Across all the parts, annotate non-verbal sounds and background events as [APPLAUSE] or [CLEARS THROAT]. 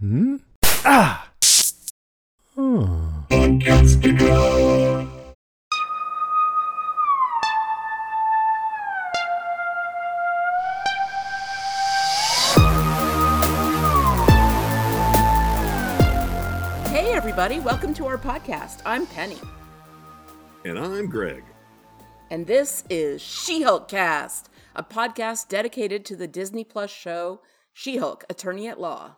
Hmm? Ah! Oh. Hey, everybody, welcome to our podcast. I'm Penny, And I'm Greg. and this is She Hulk Cast, a podcast dedicated to the Disney Plus show She Hulk, Attorney at Law.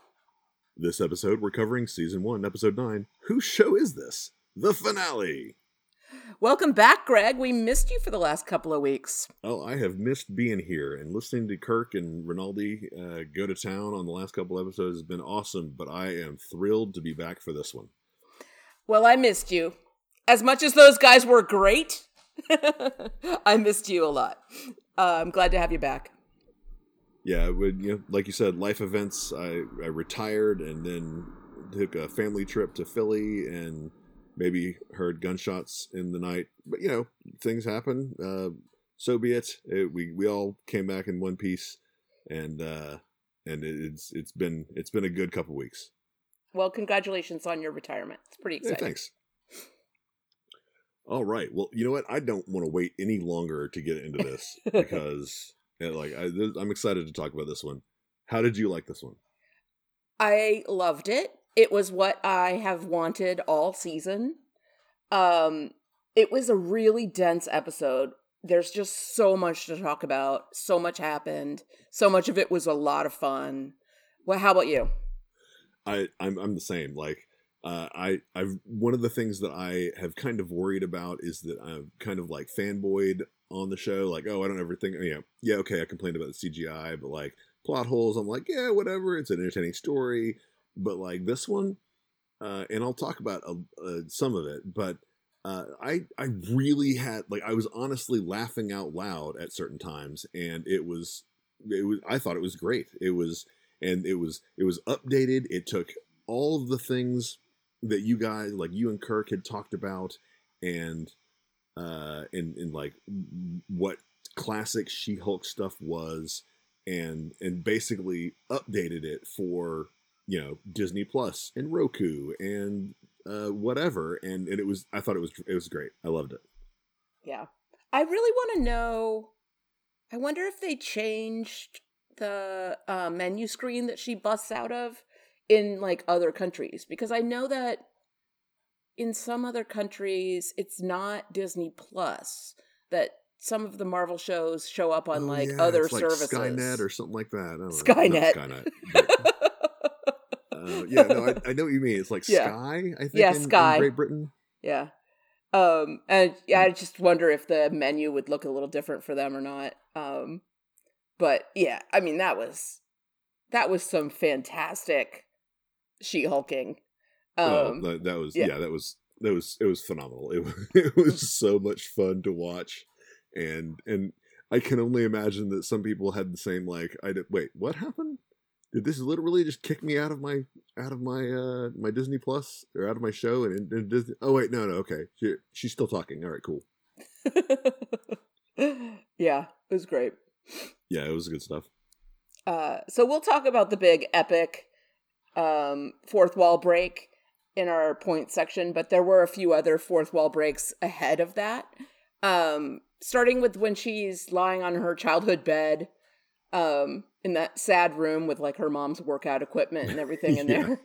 This episode, we're covering season one, episode nine. Whose show is this? The finale. Welcome back, Greg. We missed you for the last couple of weeks. Oh, I have missed being here and listening to Kirk and Rinaldi uh, go to town on the last couple episodes has been awesome, but I am thrilled to be back for this one. Well, I missed you. As much as those guys were great, [LAUGHS] I missed you a lot. Uh, I'm glad to have you back. Yeah, when, you know, like you said, life events. I, I retired and then took a family trip to Philly and maybe heard gunshots in the night. But you know, things happen. Uh, so be it. it. We we all came back in one piece, and uh, and it, it's it's been it's been a good couple weeks. Well, congratulations on your retirement. It's pretty Yeah, exciting. thanks. All right. Well, you know what? I don't want to wait any longer to get into this [LAUGHS] because, yeah, like, I, th- I'm excited to talk about this one. How did you like this one? I loved it. It was what I have wanted all season. Um it was a really dense episode. There's just so much to talk about. So much happened. So much of it was a lot of fun. Well, how about you? I I'm I'm the same. Like uh, I I've one of the things that I have kind of worried about is that I'm kind of like fanboyed on the show. Like oh I don't ever think yeah yeah okay I complained about the CGI but like plot holes I'm like yeah whatever it's an entertaining story but like this one uh, and I'll talk about uh, uh, some of it but uh, I I really had like I was honestly laughing out loud at certain times and it was it was I thought it was great it was and it was it was updated it took all of the things that you guys like you and kirk had talked about and uh and and like what classic she-hulk stuff was and and basically updated it for you know disney plus and roku and uh whatever. And and it was i thought it was it was great. I loved it. Yeah. I really want to know I wonder if they changed the uh, menu screen that she busts out of in like other countries because I know that in some other countries it's not Disney Plus that some of the Marvel shows show up on Oh, like yeah, other like services. skynet or something like that I don't know. Not Skynet. skynet but- [LAUGHS] Uh, yeah, no, I, I know what you mean. It's like Yeah. Sky, I think, Yeah, in, in Sky. Great Britain. yeah. Um and yeah, I just wonder if the menu would look a little different for them or not. Um but yeah, I mean that was that was some fantastic she-hulking. Um oh, that, that was yeah. yeah. that was that was it was phenomenal. It was, [LAUGHS] it was so much fun to watch, and and I can only imagine that some people had the same like I did. Wait, what happened? Did this literally just kick me out of my out of my uh my Disney Plus or out of my show and, and Disney? Oh wait, no, no, okay, she, she's still talking. All right, cool. [LAUGHS] yeah, it was great. Yeah, it was good stuff. Uh, so we'll talk about the big epic um, fourth wall break in our point section, but there were a few other fourth wall breaks ahead of that. Um, starting with when she's lying on her childhood bed um, in that sad room with like her mom's workout equipment and everything in [LAUGHS] Yeah. there,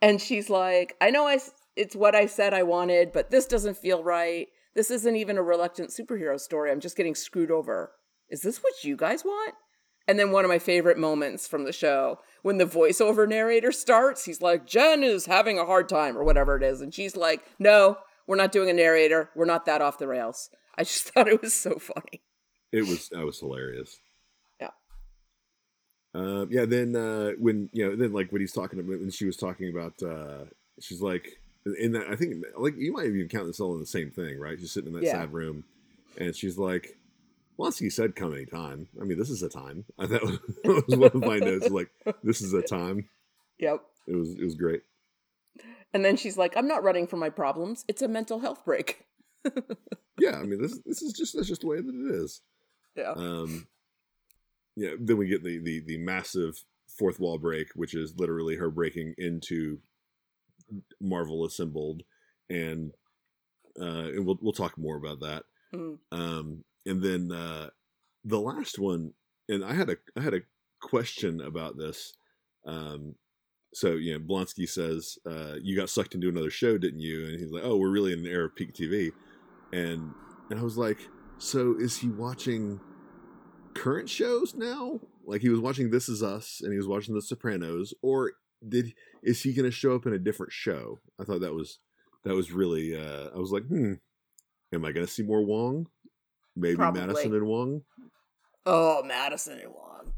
and she's like, "I know I, it's what I said I wanted, but this doesn't feel right. This isn't even a reluctant superhero story. I'm just getting screwed over. Is this what you guys want?" And then one of my favorite moments from the show, when the voiceover narrator starts, he's like, Jen is having a hard time, or whatever it is. And she's like, No, we're not doing a narrator. We're not that off the rails. I just [LAUGHS] thought it was so funny. It was that was hilarious. Yeah. Uh, yeah. Then uh, when you know, then like when he's talking about when she was talking about, uh, she's like in that. I think like you might even count this all in the same thing, right? She's sitting in that Yeah. sad room, and she's like, "Once he said come anytime. I mean, this is a time." [LAUGHS] I thought that was one of my notes. Like, this is a time. Yep. It was it was great. And then she's like, I'm not running from my problems. It's a mental health break. [LAUGHS] Yeah. I mean, this this is just that's just the way that it is. Yeah. Um, yeah. Then we get the the the massive fourth wall break, which is literally her breaking into Marvel assembled, and uh, and we'll we'll talk more about that. Mm. Um, and then uh, the last one, and I had a I had a question about this. Um, so you know, Blonsky says, uh, "You got sucked into another show, didn't you?" And he's like, "Oh, we're really in an era of peak TV," and and I was like, "So is he watching current shows now? Like he was watching This Is Us and he was watching The Sopranos, or did is he going to show up in a different show?" I thought that was that was really. Uh, I was like, "Hmm, am I going to see more Wong? Maybe Probably. Madisynn and Wong." Oh, Madisynn and Wong.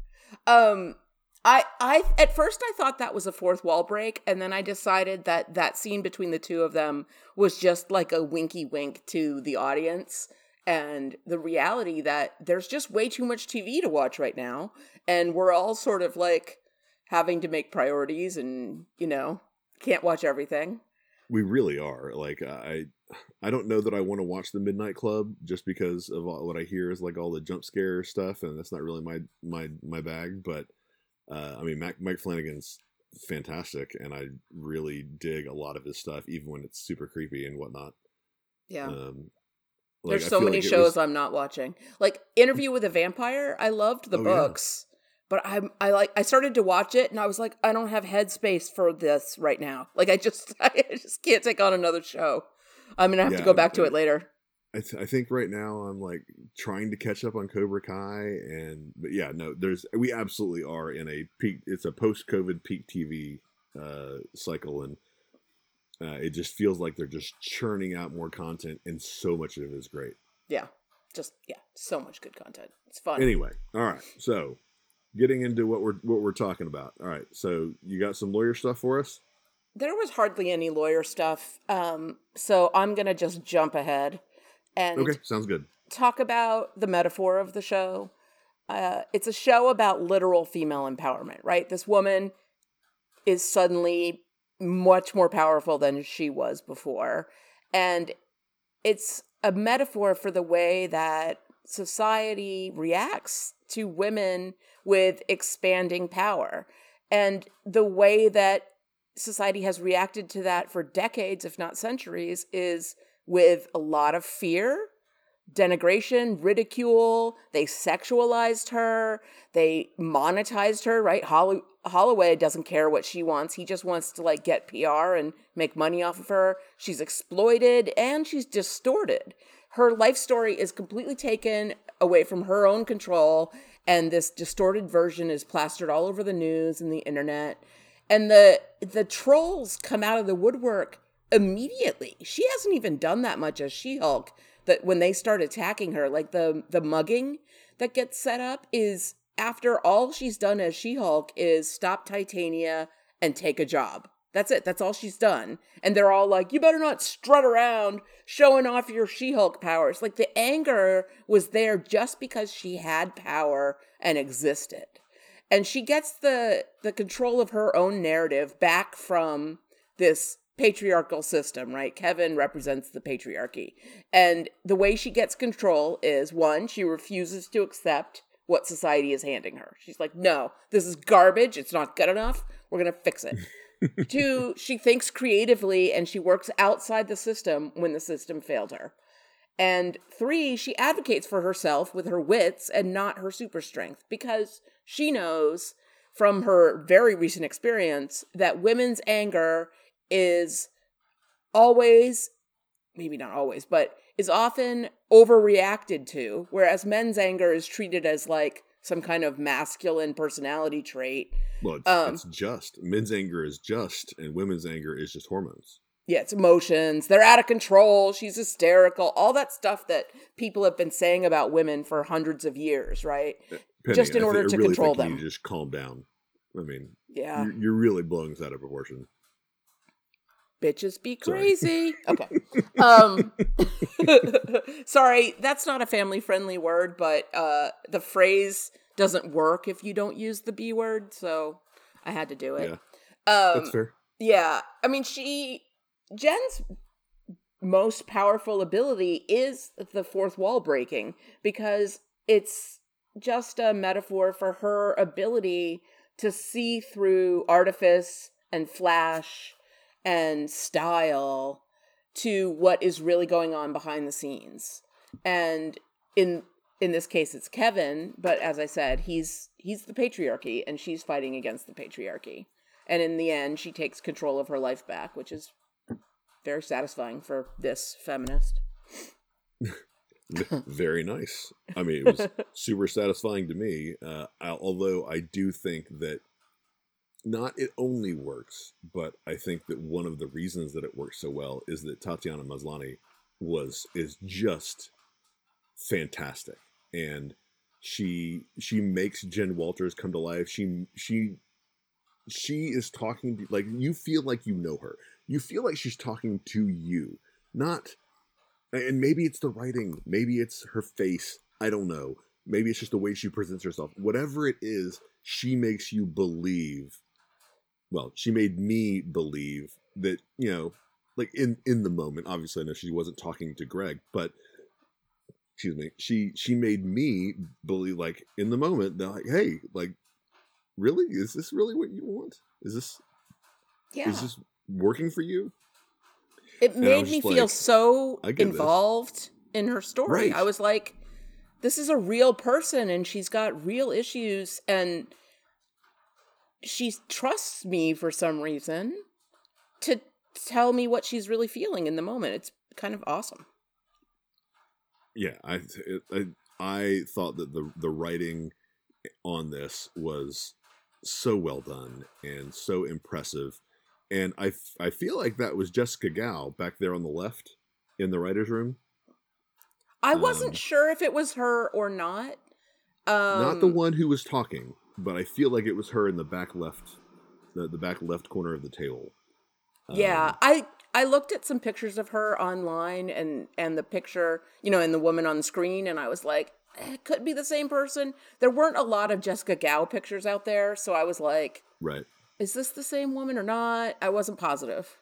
Um, I, I, at first I thought that was a fourth wall break, and then I decided that that scene between the two of them was just like a winky wink to the audience and the reality that there's just way too much TV to watch right now, and we're all sort of like having to make priorities, and you know, can't watch everything. We really are like i i don't know that i want to watch the midnight club just because of all, what i hear is like all the jump scare stuff and that's not really my my my bag but uh i mean Mac, mike flanagan's fantastic and i really dig a lot of his stuff even when it's super creepy and whatnot Yeah. um like, There's so many like shows was- I'm not watching. Like Interview with a Vampire, I loved the Oh, yeah. books, but I'm I like I started to watch it and I was like, I don't have headspace for this right now. [LAUGHS] Like I just [LAUGHS] I just can't take on another show. I'm gonna have to go back to it later. I, th- I think right now I'm like trying to catch up on Cobra Kai, and but yeah, no, there's we absolutely are in a peak. It's a post-COVID peak TV uh, cycle, and uh, it just feels like they're just churning out more content, and so much of it is great. Yeah, just yeah, so much good content. It's fun. Anyway, all right, so getting into what we're what we're talking about. All right, so you got some lawyer stuff for us? there was hardly any lawyer stuff, um, so I'm gonna just jump ahead and Okay, sounds good. talk about the metaphor of the show. Uh, it's a show about literal female empowerment, right? This woman is suddenly much more powerful than she was before. And it's a metaphor for the way that society reacts to women with expanding power and the way that society has reacted to that for decades, if not centuries, is with a lot of fear, denigration, ridicule. They sexualized her. They monetized her, right? Holly- Holliway doesn't care what she wants. He just wants to like get PR and make money off of her. She's exploited and she's distorted. Her life story is completely taken away from her own control and this distorted version is plastered all over the news and the internet. And the the trolls come out of the woodwork immediately. She hasn't even done that much as She-Hulk that when they start attacking her, like the the mugging that gets set up is after all she's done as She-Hulk is stop Titania and take a job. That's it. That's all she's done. And they're all like, you better not strut around showing off your She Hulk powers. Like the anger was there just because she had power and existed. And she gets the the control of her own narrative back from this patriarchal system, right? Kevin represents the patriarchy. And the way she gets control is one, she refuses to accept what society is handing her. She's like, no, this is garbage. It's not good enough. We're going to fix it. [LAUGHS] [LAUGHS] Two, she thinks creatively and she works outside the system when the system failed her. And three, she advocates for herself with her wits and not her super strength because she knows from her very recent experience that women's anger is always, maybe not always, but is often overreacted to, whereas men's anger is treated as like some kind of masculine personality trait. Well, it's, Um, it's just men's anger is just, and women's anger is just hormones. Yeah, it's emotions. They're out of control. She's hysterical. All that stuff that people have been saying about women for hundreds of years, right? Penny, Just in I order to really control think you them. just calm down. I mean, Yeah. you're, you're really blowing this out of proportion. Bitches be Sorry. crazy. [LAUGHS] Okay. Um [LAUGHS] [LAUGHS] Sorry, that's not a family friendly word, but uh the phrase doesn't work if you don't use the B word, so I had to do it. Yeah, Um that's fair. Yeah, I mean, she Jen's most powerful ability is the fourth wall breaking because it's just a metaphor for her ability to see through artifice and flash and style to what is really going on behind the scenes. And in in this case it's Kevin, but as I said, he's he's the patriarchy and she's fighting against the patriarchy. And in the end she takes control of her life back, which is very satisfying for this feminist. [LAUGHS] very nice. I mean, it was super satisfying to me. Uh, although I do think that not it only works, but I think that one of the reasons that it works so well is that Tatiana Maslany was is just fantastic, and she she makes Jen Walters come to life. She she she is talking to, like you feel like you know her. You feel like she's talking to you, not and maybe it's the writing, maybe it's her face. I don't know. Maybe it's just the way she presents herself. Whatever it is, she makes you believe. Well, she made me believe that you know, like in in the moment. Obviously, I know she wasn't talking to Greg, but excuse me, she she made me believe, like in the moment, that like, hey, like, really, is this really what you want? Is this Yeah. is this working for you? it made me just feel so I get this. involved in her story. Right. I was like, this is a real person and she's got real issues and she trusts me for some reason to tell me what she's really feeling in the moment. It's kind of awesome. yeah i it, i i thought that the the writing on this was so well done and so impressive and i f- i feel like that was jessica gao back there on the left in the writers room I wasn't Um, sure if it was her or not. Um, not the one who was talking but i feel like it was her in the back left the, the back left corner of the table Yeah, Um, I I looked at some pictures of her online and and the picture, you know, and the woman on the screen, and I was like, eh, it could be the same person. There weren't a lot of Jessica Gao pictures out there, so I was like, right is this the same woman or not? I wasn't positive.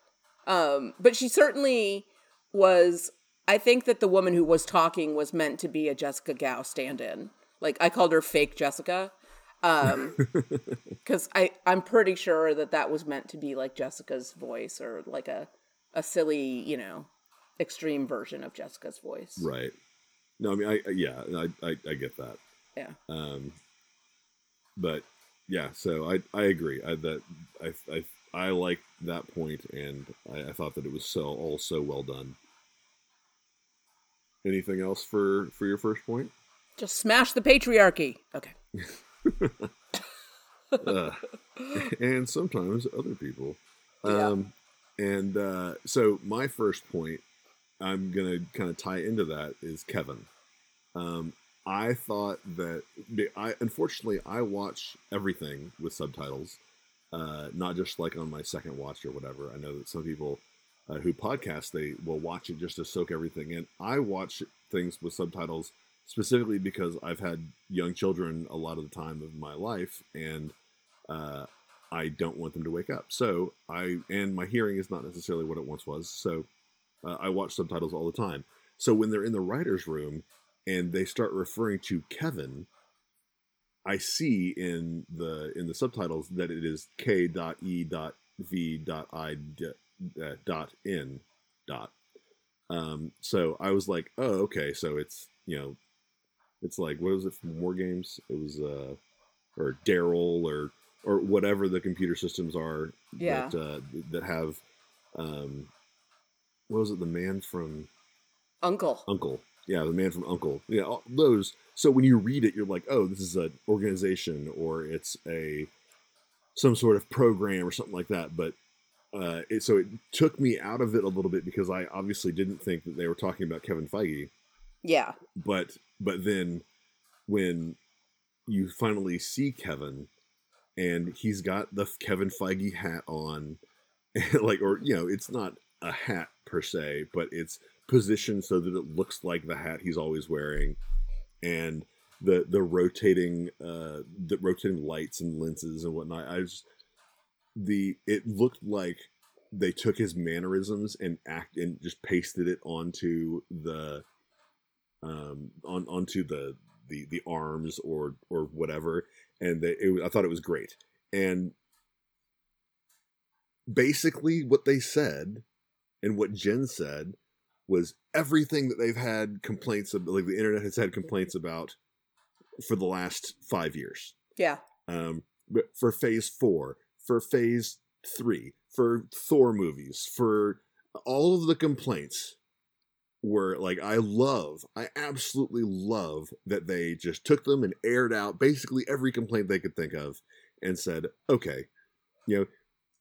Um, but she certainly was. I think that the woman who was talking was meant to be a Jessica Gao stand-in. Like I called her fake Jessica. Um, [LAUGHS] because I I'm pretty sure that that was meant to be like Jessica's voice or like a a silly you know extreme version of Jessica's voice. right no i mean i I- yeah i i, I get that Yeah. Um, but yeah, so I I agree. I that I I I like that point, and I, I thought that it was so all so well done. Anything else for for your first point? Just smash the patriarchy. Okay. [LAUGHS] Uh, and sometimes other people. Yeah. Um, and uh, so my first point, I'm gonna kind of tie into that is Kevin. Um, I thought that I unfortunately I watch everything with subtitles, uh, not just like on my second watch or whatever. I know that some people uh, who podcast they will watch it just to soak everything in. I watch things with subtitles specifically because I've had young children a lot of the time of my life, and uh, I don't want them to wake up. So I and my hearing is not necessarily what it once was. So uh, I watch subtitles all the time. So when they're in the writers' room and they start referring to Kevin, I see in the in the subtitles that it is K dot E dot V dot I uh, dot N dot. Um, so I was like, oh, okay. So it's you know, it's like what was it from War Games? It was uh, or Daryl or or whatever the computer systems are Yeah. that uh, that have um, what was it? The man from Uncle. Uncle. Yeah, the man from Uncle. Yeah, all those. So when you read it, you're like, oh, this is an organization or it's a some sort of program or something like that. But uh, it, so it took me out of it a little bit because I obviously didn't think that they were talking about Kevin Feige. Yeah. But but then when you finally see Kevin and he's got the Kevin Feige hat on, [LAUGHS] like or you know, it's not a hat per se, but it's positioned so that it looks like the hat he's always wearing, and the the rotating uh the rotating lights and lenses and whatnot. I just the it looked like they took his mannerisms and act and just pasted it onto the um on onto the the the arms or or whatever and they, it, I thought it was great and basically what they said and what Jen said was everything that they've had complaints of, like the internet has had complaints about for the last five years. Yeah. Um, for Phase Four, for Phase Three, for Thor movies, for all of the complaints were like I love, I absolutely love that they just took them and aired out basically every complaint they could think of and said, okay, you know,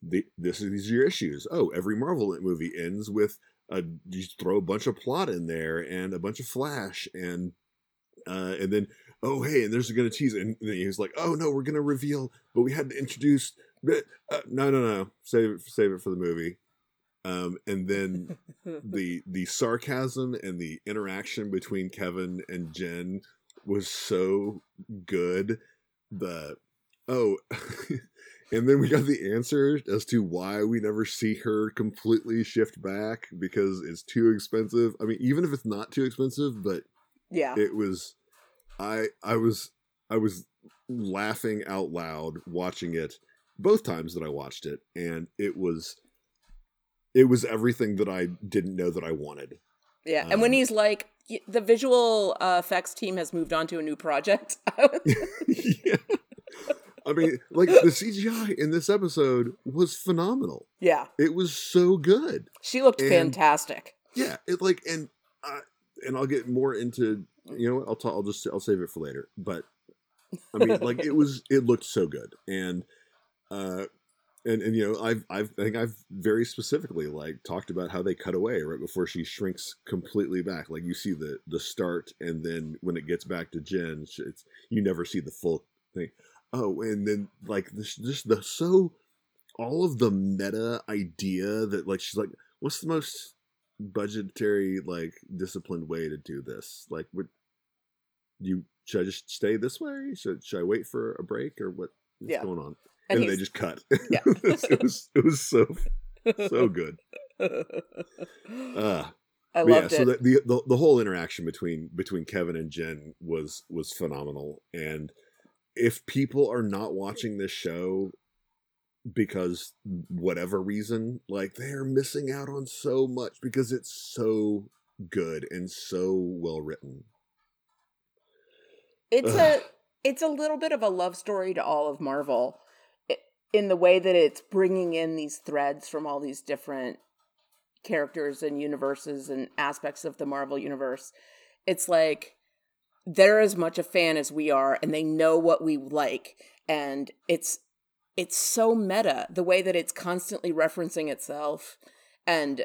the, this is these are your issues. Oh, every Marvel movie ends with a you throw a bunch of plot in there and a bunch of flash and uh, and then oh hey and there's gonna tease and then he's like oh no we're gonna reveal but we had to introduce uh, no no no save it save it for the movie um, and then [LAUGHS] the the sarcasm and the interaction between Kevin and Jen was so good. The oh, [LAUGHS] and then we got the answer as to why we never see her completely shift back because it's too expensive. I mean, even if it's not too expensive, but yeah, it was. I I was I was laughing out loud watching it both times that I watched it, and it was it was everything that I didn't know that I wanted. Yeah, and when Um, he's like, the visual uh, effects team has moved on to a new project. [LAUGHS] [LAUGHS] yeah. I mean, like the CGI in this episode was phenomenal. yeah, It was so good. she looked And- fantastic. Yeah, it like and and I'll get more into you know I'll talk I'll just I'll save it for later. But I mean, like it was it looked so good and uh and and you know I've I've I think I've very specifically like talked about how they cut away right before she shrinks completely back. Like you see the the start and then when it gets back to Jen, it's you never see the full thing. Oh, and then like this just the so all of the meta idea that like she's like what's the most budgetary like disciplined way to do this like would you should i just stay this way should, should i wait for a break or what, what's Yeah. going on And, and, they just cut [LAUGHS] Yeah. it was it was so so good uh I but yeah loved so it. the, the the the whole interaction between between kevin and jen was was phenomenal and if people are not watching this show because whatever reason like they're missing out on so much because it's so good and so well written it's Ugh. a it's a little bit of a love story to all of Marvel in the way that it's bringing in these threads from all these different characters and universes and aspects of the Marvel universe. It's like they're as much a fan as we are and they know what we like. And it's it's so meta the way that it's constantly referencing itself and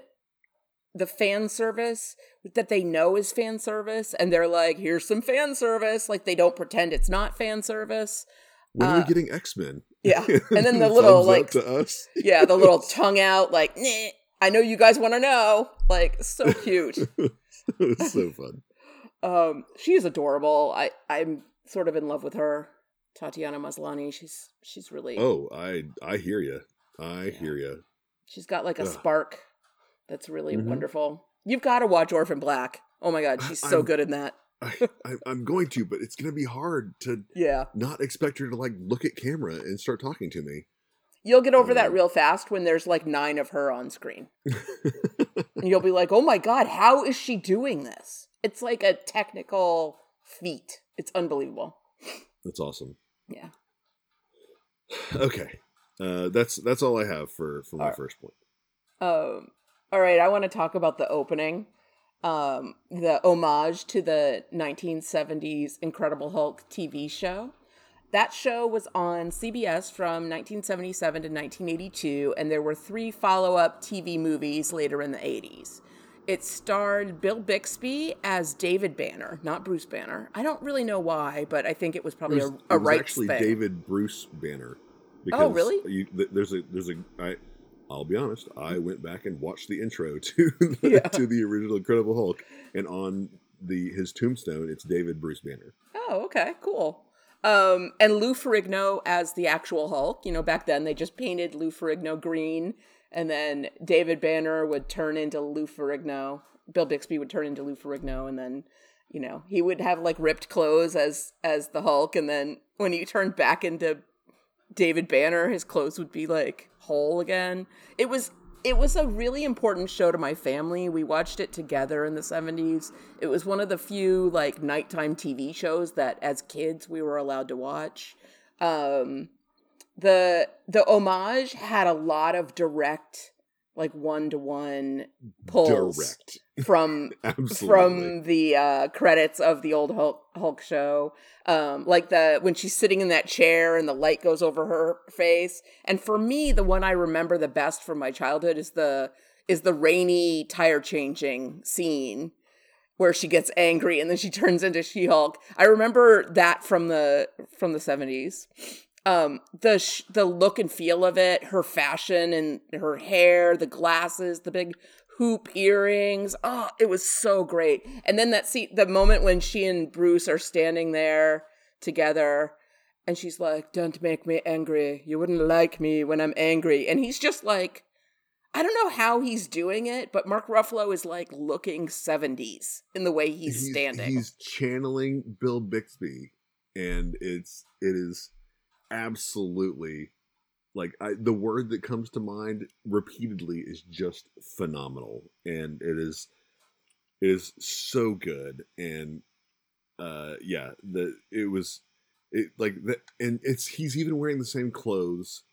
the fan service that they know is fan service and they're like here's some fan service. Like they don't pretend it's not fan service. When are Uh, we getting x-men yeah. [LAUGHS] And then the little like to us. yeah the little [LAUGHS] tongue out like i know you guys want to know. Like so cute. [LAUGHS] So fun. Um she is adorable. I i'm sort of in love with her. Tatiana maslany she's she's really oh i i hear you i Yeah. hear you she's got like a Ugh. spark that's really Mhm. wonderful. You've got to watch orphan black. Oh my god she's so I'm- good in that I, I i'm going to but it's gonna be hard to yeah. not expect her to like look at camera and start talking to me. You'll get over that Um, real fast when there's like nine of her on screen. [LAUGHS] And you'll be like oh my god how is she doing this? It's like a technical feat. It's unbelievable. That's awesome. Yeah. Okay. Uh that's that's all i have for for my first point. Um, all right, I want to talk about the opening, um, the homage to the 1970s Incredible Hulk TV show. That show was on CBS from 1977 to 1982, and there were three follow up TV movies later in the 80s. It starred Bill Bixby as David Banner, not Bruce Banner. I don't really know why, but I think it was it probably was, a, a it was rights actually thing. david bruce banner Because Oh, really? you, th- there's a there's a I, I'll be honest. I went back and watched the intro [LAUGHS] to the, Yeah. to the original Incredible Hulk, and on the his tombstone, it's David Bruce Banner. Oh, okay, cool. Um, and Lou Ferrigno as the actual Hulk. You know, back then they just painted Lou Ferrigno green, and then David Banner would turn into Lou Ferrigno. Bill Bixby would turn into Lou Ferrigno, and then you know he would have like ripped clothes as as the Hulk, and then when he turned back into David Banner, his clothes would be like whole again. It was it was a really important show to my family. We watched it together in the 70s. It was one of the few like nighttime TV shows that as kids we were allowed to watch. Um the the homage had a lot of direct like one to one pulls Direct. [LAUGHS] from [LAUGHS] from the uh, credits of the old Hulk, Hulk show. Um, like the when she's sitting in that chair and the light goes over her face. And for me, the one I remember the best from my childhood is the is the rainy tire changing scene where she gets angry and then she [LAUGHS] turns into She Hulk. I remember that from the from the seventies um the sh- the look and feel of it her fashion and her hair the glasses the big hoop earrings. Oh it was so great. And then that see the moment when she and bruce are standing there together and she's like don't make me angry. You wouldn't like me when i'm angry. And he's just like i don't know how he's doing it but mark ruffalo is like looking 70s in the way he's, standing. He's channeling Bill Bixby, and it's it is absolutely like I, the word that comes to mind repeatedly is just phenomenal, and it is it is so good, and uh yeah, the it was it like that, and it's he's even wearing the same clothes,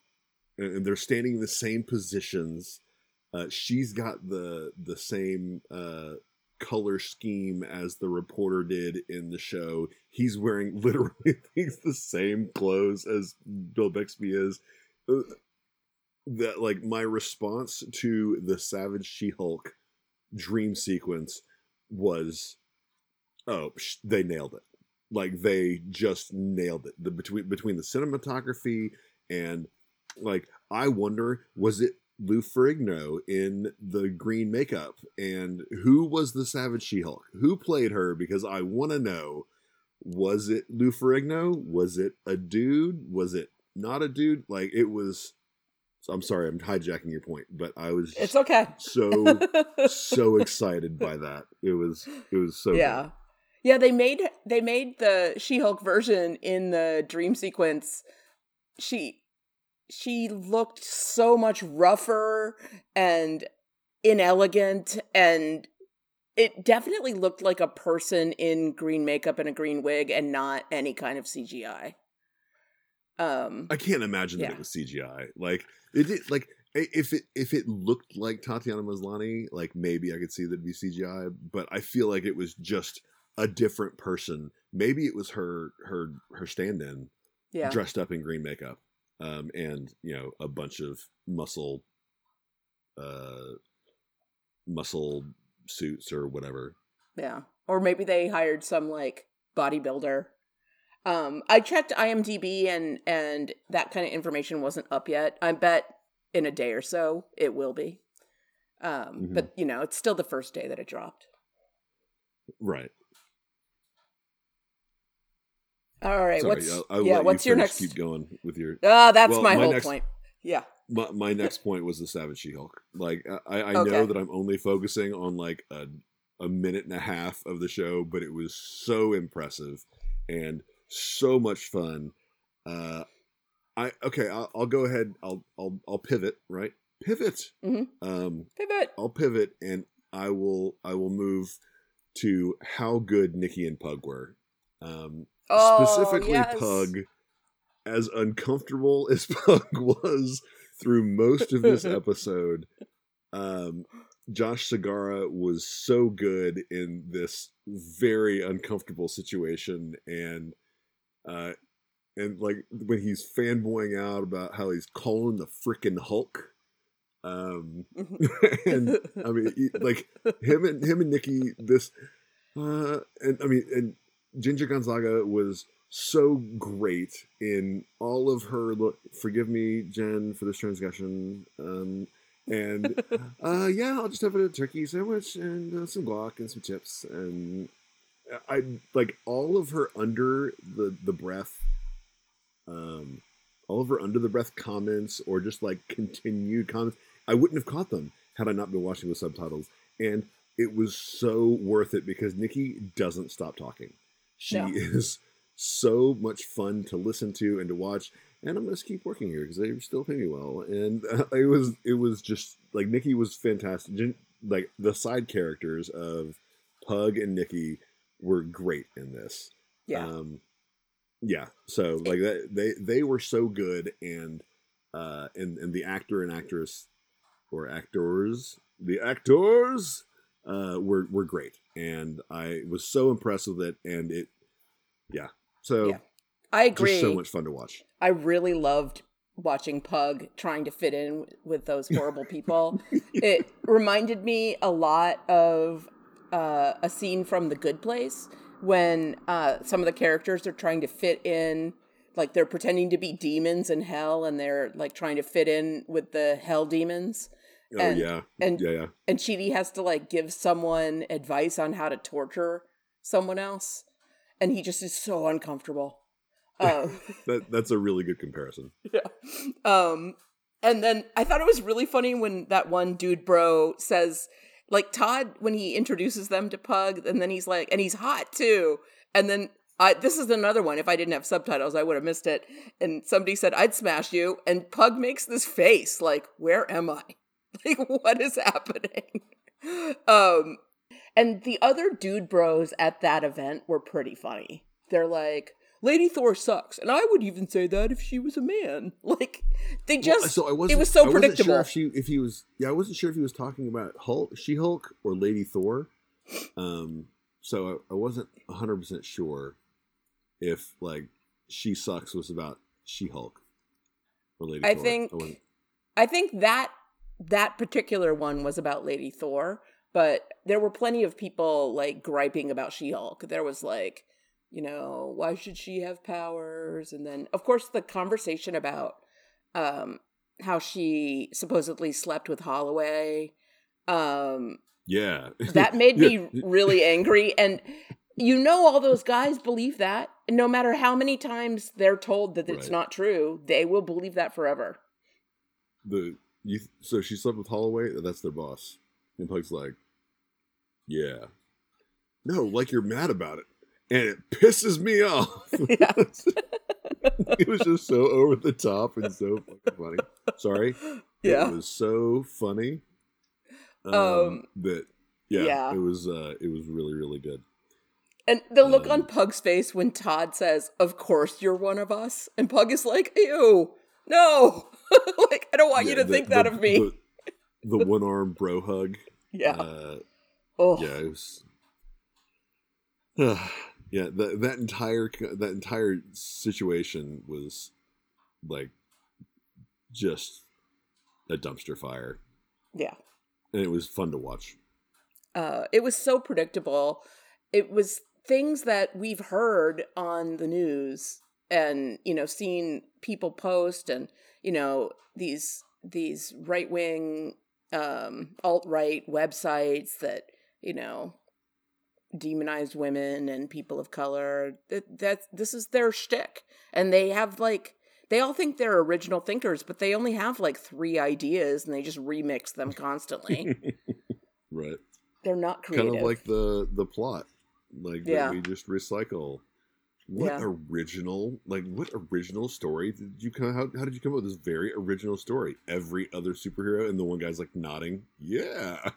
and, and they're standing in the same positions. Uh, she's got the the same uh color scheme as the reporter did in the show. He's wearing [LAUGHS] literally I think, the same clothes as Bill Bixby is. Uh, That like my response to the Savage She-Hulk dream sequence was, oh, they nailed it. Like they just nailed it. The between between the cinematography and like I wonder was it Lou Ferrigno in the green makeup and who was the Savage She-Hulk? Who played her? Because I want to know. Was it Lou Ferrigno? Was it a dude? Was it not a dude? Like it was. So I'm sorry, I'm hijacking your point, but I was it's okay so [LAUGHS] so excited by that. It was it was so yeah good. yeah they made they made the she-hulk version in the dream sequence she she looked so much rougher and inelegant and it definitely looked like a person in green makeup and a green wig and not any kind of cgi um I can't imagine that Yeah. it was CGI. Like it did like if it if it looked like Tatiana Maslany, like maybe I could see that it'd be CGI, but I feel like it was just a different person. Maybe it was her her her stand-in yeah dressed up in green makeup. Um and, you know, a bunch of muscle uh muscle suits or whatever. Yeah. Or maybe they hired some like bodybuilder. Um I checked IMDb and and that kind of information wasn't up yet. I bet in a day or so it will be. Um Mhm. but you know, it's still the first day that it dropped. Right. All right, Sorry, what's I'll, I'll yeah, what's you your next keep going with your Ah, that's Well, my, my whole next- point. Yeah. my, my [LAUGHS] next point was the Savage She-Hulk. Like I, I Okay. know that I'm only focusing on like a a minute and a half of the show, but it was so impressive and so much fun. Uh, I okay, I'll, I'll go ahead. I'll I'll I'll pivot. Right, pivot. Mhm. Um, Pivot. I'll pivot, and I will I will move to how good Nikki and Pug were. Um, Oh, specifically yes. Pug, as uncomfortable as [LAUGHS] Pug was through most of this [LAUGHS] episode, um, Josh Segarra was so good in this very uncomfortable situation, and uh, and like when he's fanboying out about how he's calling the freaking Hulk. Um, [LAUGHS] and I mean, like him and him and Nikki, this, uh, and I mean, and Ginger Gonzaga was so great in all of her look. Forgive me, Jen, for this transgression. Um, and [LAUGHS] uh, yeah, I'll just have a turkey sandwich and uh, some guac and some chips. And I like all of her under the the breath, um, all of her under the breath comments or just like continued comments. I wouldn't have caught them had I not been watching with subtitles. And it was so worth it because Nikki doesn't stop talking. She No. is so much fun to listen to and to watch. And I'm gonna keep working here because they still pay me well. And uh, it was it was just like Nikki was fantastic. Like the side characters of Pug and Nikki were great in this. Yeah. Um, yeah. So like that, they they were so good, and uh, and and the actor and actress or actors, the actors, uh, were were great, and I was so impressed with it, and it, yeah. So Yeah. I agree. so much fun to watch. I really loved watching Pug trying to fit in with those horrible people. [LAUGHS] It reminded me a lot of uh, a scene from The Good Place when uh, some of the characters are trying to fit in, like they're pretending to be demons in hell and they're like trying to fit in with the hell demons. Oh And- yeah, and- yeah, yeah. And Chidi has to like give someone advice on how to torture someone else. And he just is so uncomfortable. [LAUGHS] Um, That that's a really good comparison. [LAUGHS] yeah. Um, and then I thought it was really funny when that one dude bro says, like Todd, when he introduces them to Pug, and then he's like, and he's hot too. And then I, this is another one. If I didn't have subtitles, I would have missed it. And somebody said, I'd smash you. And Pug makes this face like, where am I? [LAUGHS] Like, what is happening? Um, and the other dude bros at that event were pretty funny. They're like, Lady Thor sucks, and I would even say that if she was a man. [LAUGHS] Like they just Well, so I wasn't, it was so I predictable. Sure if she, if he was, yeah, I wasn't sure if he was talking about Hulk, She Hulk, or Lady Thor. Um, so I, I wasn't hundred percent sure if like She Sucks was about She Hulk or Lady I Thor. think- wasn't- I think that that particular one was about Lady Thor, but there were plenty of people like griping about She-Hulk. There was like, you know, why should she have powers? And then of course the conversation about um how she supposedly slept with Holliway. Um yeah, that made me [LAUGHS] really angry and you know all those guys believe that and no matter how many times they're told that it's Right. not true they will believe that forever the you. So she slept with Holliway. That's their boss. And Pug's like, yeah, no, like you're mad about it, and it pisses me off. Yeah. [LAUGHS] it was just so over the top and so fucking funny. Sorry. Yeah. It was so funny. Um, Um, that yeah, yeah. it was uh it was really, really good. and the look Um, on pug's face when todd says of course you're one of us and pug is like ew no [LAUGHS] like i don't want you to the- think that of me The, the [LAUGHS] one arm bro hug. yeah Uh oh yeah, it was [SIGHS] yeah, that that entire that entire situation was like just a dumpster fire. yeah And it was fun to watch. uh, it was so predictable. It was things that we've heard on the news and you know seeing people post and you know these these right wing um, alt right websites that you know demonize women and people of color. That that this is their shtick, and they have like. They all think they're original thinkers, but they only have like three ideas and they just remix them constantly. [LAUGHS] right. they're not creative. Kind of like the the plot. Like Yeah. that we just recycle. What Yeah. original like what original story did you come how, how did you come up with this very original story? Every other superhero and the one guy's like nodding. Yeah.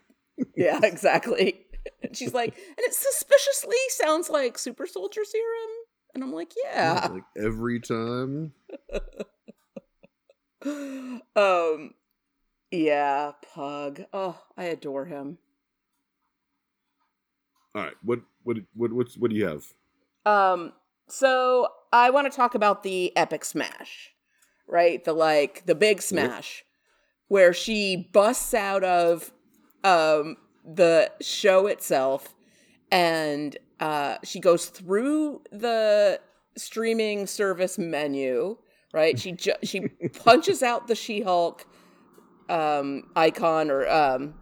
Yeah, exactly. [LAUGHS] And she's like, [LAUGHS] and it suspiciously sounds like super soldier serum. And I'm like, yeah. Like every time. [LAUGHS] um yeah, Pug. Oh, I adore him. All right. What what what what's what do you have? Um so I want to talk about the epic smash. Right? The like the big smash where she busts out of um the show itself and uh she goes through the streaming service menu right she ju- she [LAUGHS] punches out the she-hulk um icon or um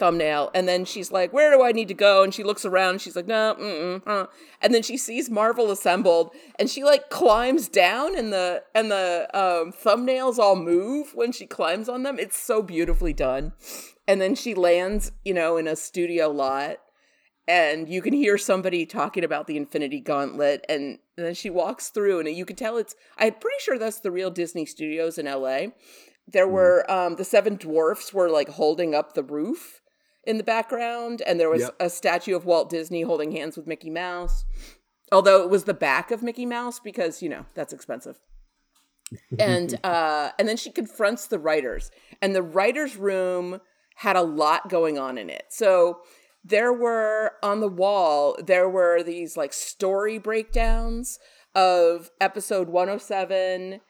thumbnail and then she's like where do i need to go and she looks around and she's like no mm-mm, huh. and then she sees marvel assembled and she like climbs down and the and the um thumbnails all move when she climbs on them it's so beautifully done and then she lands you know in a studio lot and you can hear somebody talking about the infinity gauntlet and And then she walks through, and you can tell it's. I'm pretty sure that's the real Disney Studios in LA. There Mhm. were um, the seven dwarfs were like holding up the roof in the background, and there was Yep. a statue of Walt Disney holding hands with Mickey Mouse. Although it was the back of Mickey Mouse because you know that's expensive. [LAUGHS] and uh, and then she confronts the writers, and the writers' room had a lot going on in it. So there were on the wall there were these like story breakdowns of episode 107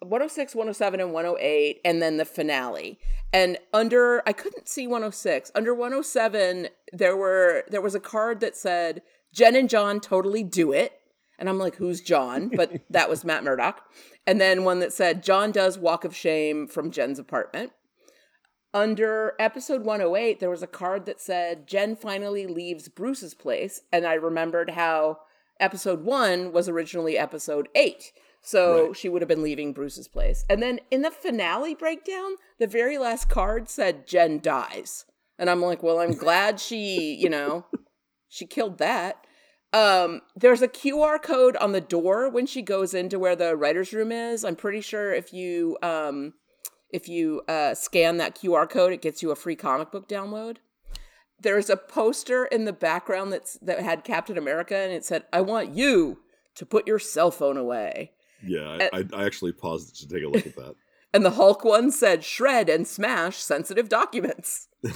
106 107 and 108 and then the finale. And under i couldn't see 106 under 107 there were there was a card that said jen and john totally do it. And i'm like who's john? [LAUGHS] But that was matt murdock. And then one that said john does walk of shame from jen's apartment. Under episode 108 there was a card that said jen finally leaves bruce's place. And i remembered how episode 1 was originally episode 8 so Right. she would have been leaving bruce's place and then in the finale breakdown the very last card said jen dies and i'm like well i'm [LAUGHS] glad she you know she killed that um there's a qr code on the door when she goes into where the writers room is i'm pretty sure if you um if you uh, scan that QR code, it gets you a free comic book download. There's a poster in the background that's that had Captain America, and it said, "I want you to put your cell phone away." Yeah, I, I, I actually paused to take a look at that. [LAUGHS] And the Hulk one said, "Shred and smash sensitive documents." [LAUGHS]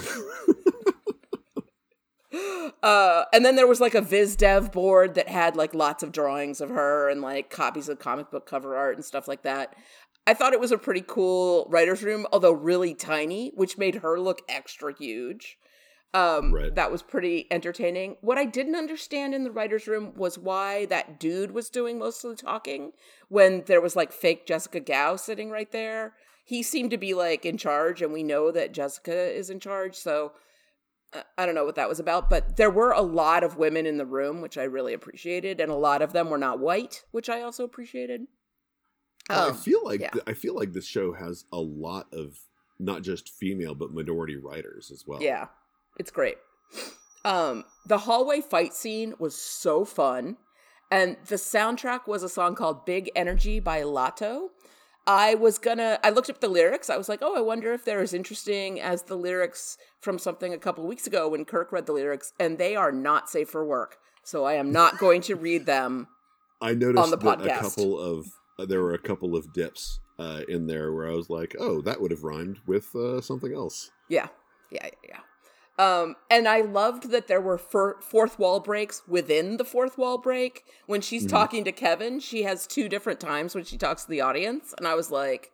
uh, and then there was like a Viz Dev board that had like lots of drawings of her and like copies of comic book cover art and stuff like that. I thought it was a pretty cool writer's room, although really tiny, which made her look extra huge. Um, Right. That was pretty entertaining. What I didn't understand in the writer's room was why that dude was doing most of the talking when there was like fake Jessica Gao sitting right there. He seemed to be like in charge, and we know that Jessica is in charge. So uh, I don't know what that was about, but there were a lot of women in the room, which I really appreciated, and a lot of them were not white, which I also appreciated. I Um, feel like yeah. th- I feel like this show has a lot of not just female but minority writers as well. Yeah, it's great. Um, the hallway fight scene was so fun, and the soundtrack was a song called "Big Energy" by Latto. I was gonna. I looked up the lyrics. I was like, "Oh, I wonder if they're as interesting as the lyrics from something a couple weeks ago when Kirk read the lyrics." And they are not safe for work, so I am not going to read them. [LAUGHS] I noticed on the that a couple of uh, there were a couple of dips uh, in there where I was like, oh, that would have rhymed with uh, something else. Yeah, yeah, yeah. Yeah. Um, and I loved that there were fir- fourth wall breaks within the fourth wall break. When she's Mhm. talking to Kevin, she has two different times when she talks to the audience, and I was like,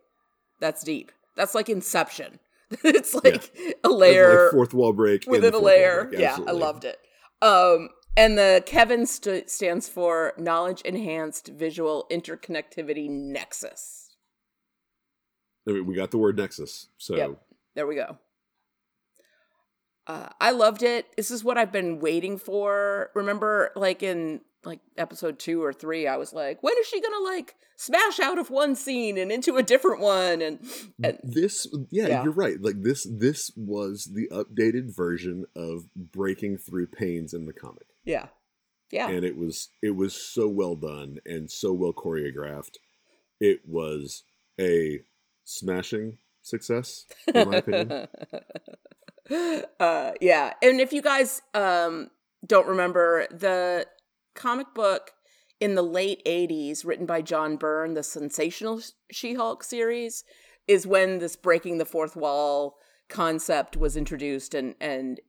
"That's deep. That's like Inception. [LAUGHS] it's like a layer like fourth wall break within a layer. Yeah, I loved it. Um, and the Kevin st- stands for Knowledge Enhanced Visual Interconnectivity Nexus. We got the word nexus, so Yep. There we go. Uh, I loved it. This is what I've been waiting for. Remember, like in like episode two or three, I was like, when is she gonna like smash out of one scene and into a different one? And, and this yeah, Yeah. you're right. Like this this was the updated version of breaking through pains in the comic. yeah, yeah, and it was it was so well done and so well choreographed. It was a smashing success, in my opinion. [LAUGHS] [GASPS] uh, yeah, and if you guys um, don't remember the comic book in the late '80s, written by John Byrne, the sensational She-Hulk series, is when this breaking the fourth wall concept was introduced, and and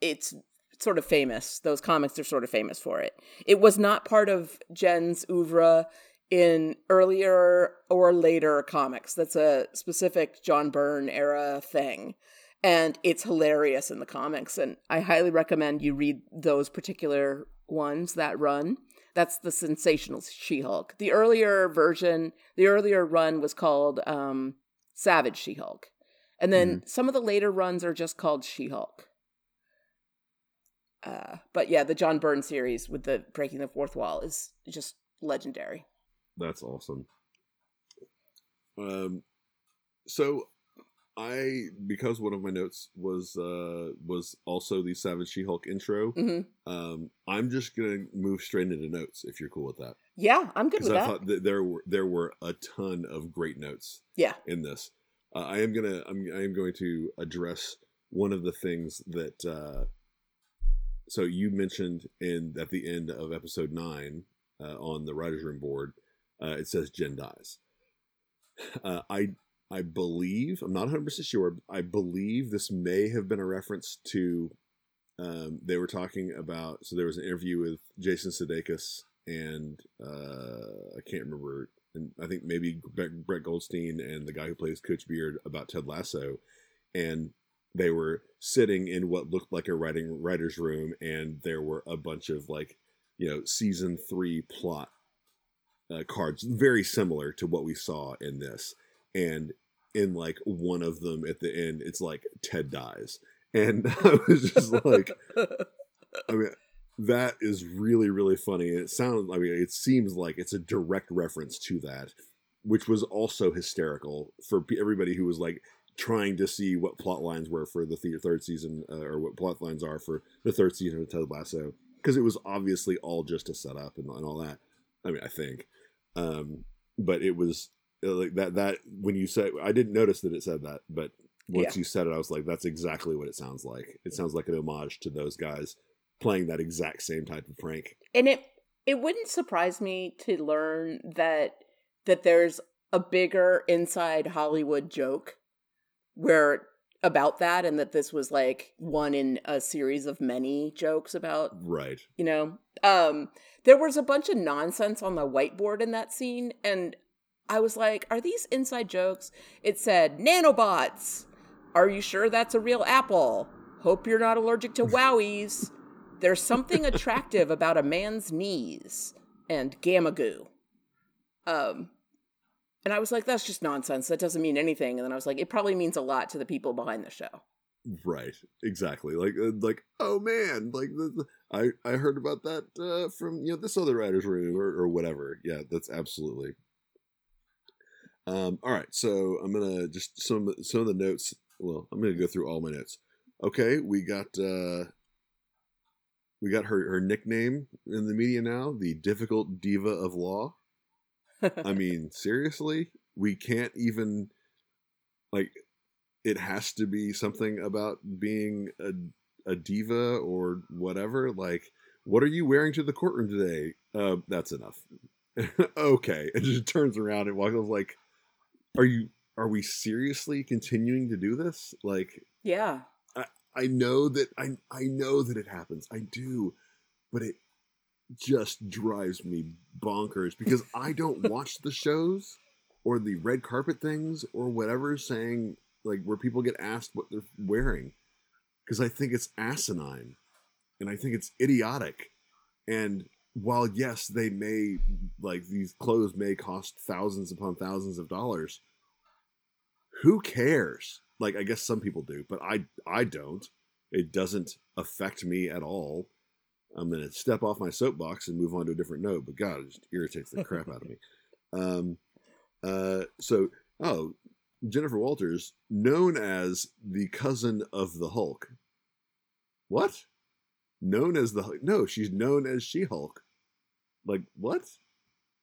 it's sort of famous. Those comics are sort of famous for it. It was not part of Jen's oeuvre in earlier or later comics. That's a specific John Byrne era thing. And it's hilarious in the comics. And I highly recommend you read those particular ones that run. That's the sensational She Hulk. The earlier version, the earlier run was called um, Savage She Hulk. And then some of the later runs are just called She Hulk. Uh, but yeah, the John Byrne series with the breaking the fourth wall is just legendary. That's awesome. Um, so I because one of my notes was uh was also the Savage She-Hulk intro. hmm Um, I'm just gonna move straight into notes if you're cool with that. Yeah, I'm good with I that. thought that there were there were a ton of great notes yeah. in this. Uh, I am gonna I'm I am going to address one of the things that. Uh, so you mentioned in at the end of episode nine uh, on the writers' room board, uh, it says Jen dies. Uh, I I believe I'm not 100 percent sure. I believe this may have been a reference to. Um, they were talking about so there was an interview with Jason Sudeikis and uh, I can't remember and I think maybe Brett Brett Goldstein and the guy who plays Coach Beard about Ted Lasso, and they were sitting in what looked like a writing writer's room, and there were a bunch of like, you know, season three plot uh, cards, very similar to what we saw in this, and in like one of them at the end, it's like Ted dies, and [LAUGHS] I was just like, I mean, that is really really funny. And it sounds, I mean, it seems like it's a direct reference to that, which was also hysterical for everybody who was like trying to see what plot lines were for the th- third season uh, or what plot lines are for the third season of Ted Lasso because it was obviously all just a setup and, and all that. I mean, I think, um, but it was like that. That when you said, I didn't notice that it said that, but once you said it, I was like, that's exactly what it sounds like. It sounds like an homage to those guys playing that exact same type of prank. and it it wouldn't surprise me to learn that that there's a bigger inside Hollywood joke where about that and that this was like one in a series of many jokes about Right. you know um there was a bunch of nonsense on the whiteboard in that scene and i was like are these inside jokes? It said nanobots. Are you sure that's a real apple? Hope you're not allergic to wowies. [LAUGHS] There's something attractive about a man's knees. And gamma goo. Um and i was like that's just nonsense. That doesn't mean anything. And then i was like it probably means a lot to the people behind the show. Right, exactly. Like, uh, like, oh man, like the, the, I I heard about that uh, from you know this other writer's room or, or whatever. Yeah, that's absolutely. Um. All right, so I'm gonna just some some of the notes. Well, I'm gonna go through all my notes. Okay, we got uh we got her her nickname in the media now, the difficult diva of law. I [LAUGHS] mean, seriously, we can't even like it has to be something about being a a diva or whatever. Like, what are you wearing to the courtroom today? Uh, that's enough. [LAUGHS] okay, and just turns around and walks. I was like, are you? Are we seriously continuing to do this? Like, yeah I I know that I I know that it happens. I do, but it just drives me bonkers because I don't [LAUGHS] watch the shows or the red carpet things or whatever saying like where people get asked what they're wearing because I think it's asinine and I think it's idiotic. And while yes, they may like these clothes may cost thousands upon thousands of dollars, who cares? Like I guess some people do, but I I don't. It doesn't affect me at all. I'm gonna step off my soapbox and move on to a different note, but God, it just irritates the crap out of me. [LAUGHS] Um, uh, so oh, Jennifer Walters, known as the cousin of the Hulk. What? Known as the Hulk? No, she's known as She Hulk. Like what?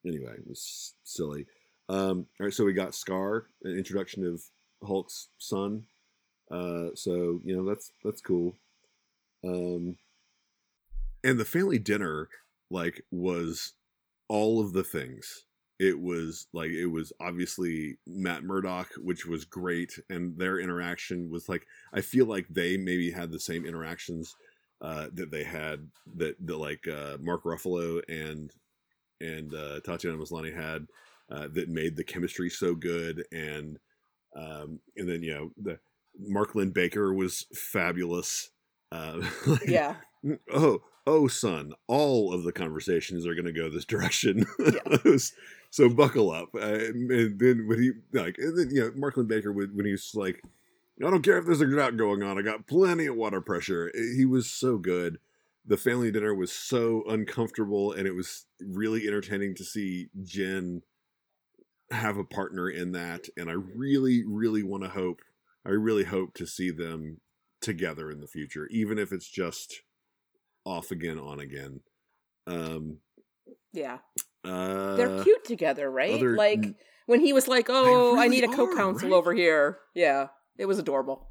Anyway, it was silly. Um, all right, so we got Scar, an introduction of Hulk's son. Uh, so you know that's that's cool. Um, and the family dinner like was all of the things. It was like it was obviously Matt Murdock, which was great, and their interaction was like I feel like they maybe had the same interactions uh, that they had that that like uh, Mark Ruffalo and and uh, Tatiana Maslany had uh, that made the chemistry so good, and um, and then you know the Mark Linn-Baker was fabulous. Uh, [LAUGHS] like, yeah [LAUGHS] oh oh son all of the conversations are going to go this direction [LAUGHS] Yeah. So buckle up uh, and then when he like and then you know Mark Linn-Baker would, when he was like i don't care if there's a drought going on i got plenty of water pressure Eh, he was so good the family dinner was so uncomfortable and it was really entertaining to see jen have a partner in that and i really really want to hope I really hope to see them together in the future, even if it's just off again, on again. Um, Yeah. uh, They're cute together, right? other- like when he was like, "Oh, I need a co-counsel right? over here." Yeah, it was adorable.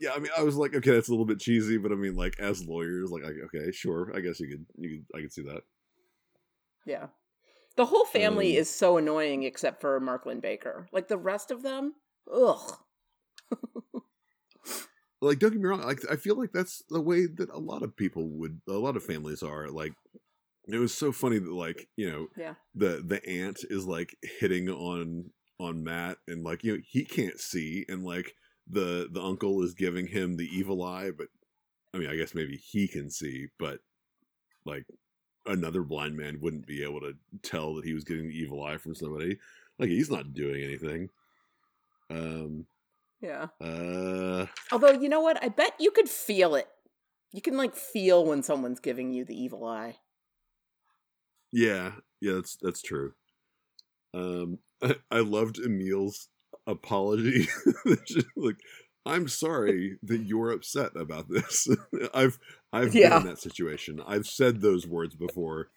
Yeah, I mean, I was like, okay, that's a little bit cheesy, but I mean, like as lawyers, like, okay, sure, I guess you could, you could, I could see that. Yeah. The whole family Um, is so annoying except for Mark Linn-Baker. Like the rest of them, ugh. [LAUGHS] Like, don't get me wrong, like I feel like that's the way that a lot of people would, a lot of families are. Like, it was so funny that, like, you know, Yeah. the the aunt is like hitting on on Matt, and like, you know, he can't see, and like the the uncle is giving him the evil eye, but I mean, I guess maybe he can see, but like another blind man wouldn't be able to tell that he was getting the evil eye from somebody. Like he's not doing anything. Um Yeah. uh Although, you know what? I bet you could feel it. You can like feel when someone's giving you the evil eye. yeah, yeah, that's that's true. Um [LAUGHS] I, I loved Emil's apology. [LAUGHS] Like I'm sorry that you're upset about this. [LAUGHS] I've I've Yeah. been in that situation. I've said those words before.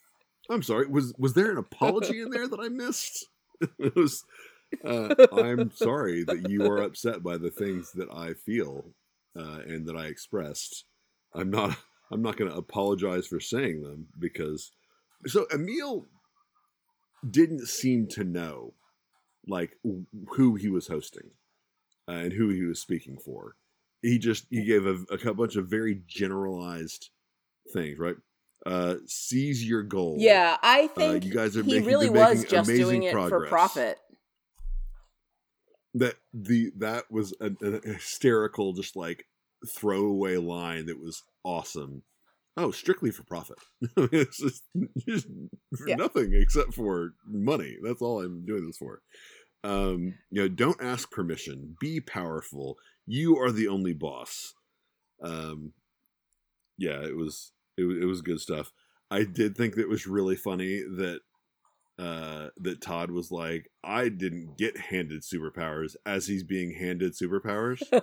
I'm sorry. Was was there an apology in there that I missed? it was uh, I'm sorry that you are upset by the things that I feel uh, and that I expressed. I'm not. I'm not going to apologize for saying them because. So Emil didn't seem to know, like who he was hosting, uh, and who he was speaking for. He just he gave a, a bunch of very generalized things, right? Uh, seize your goal. Yeah, I think Uh, you guys are he making- really was just doing it for profit. that the that was an, an hysterical just like throwaway line that was awesome oh strictly for profit [LAUGHS] it's just, just for Yeah. nothing except for money that's all i'm doing this for um you know don't ask permission be powerful you are the only boss um yeah it was it, it was good stuff i did think that it was really funny that uh that Todd was like, I didn't get handed superpowers as he's being handed superpowers. [LAUGHS] I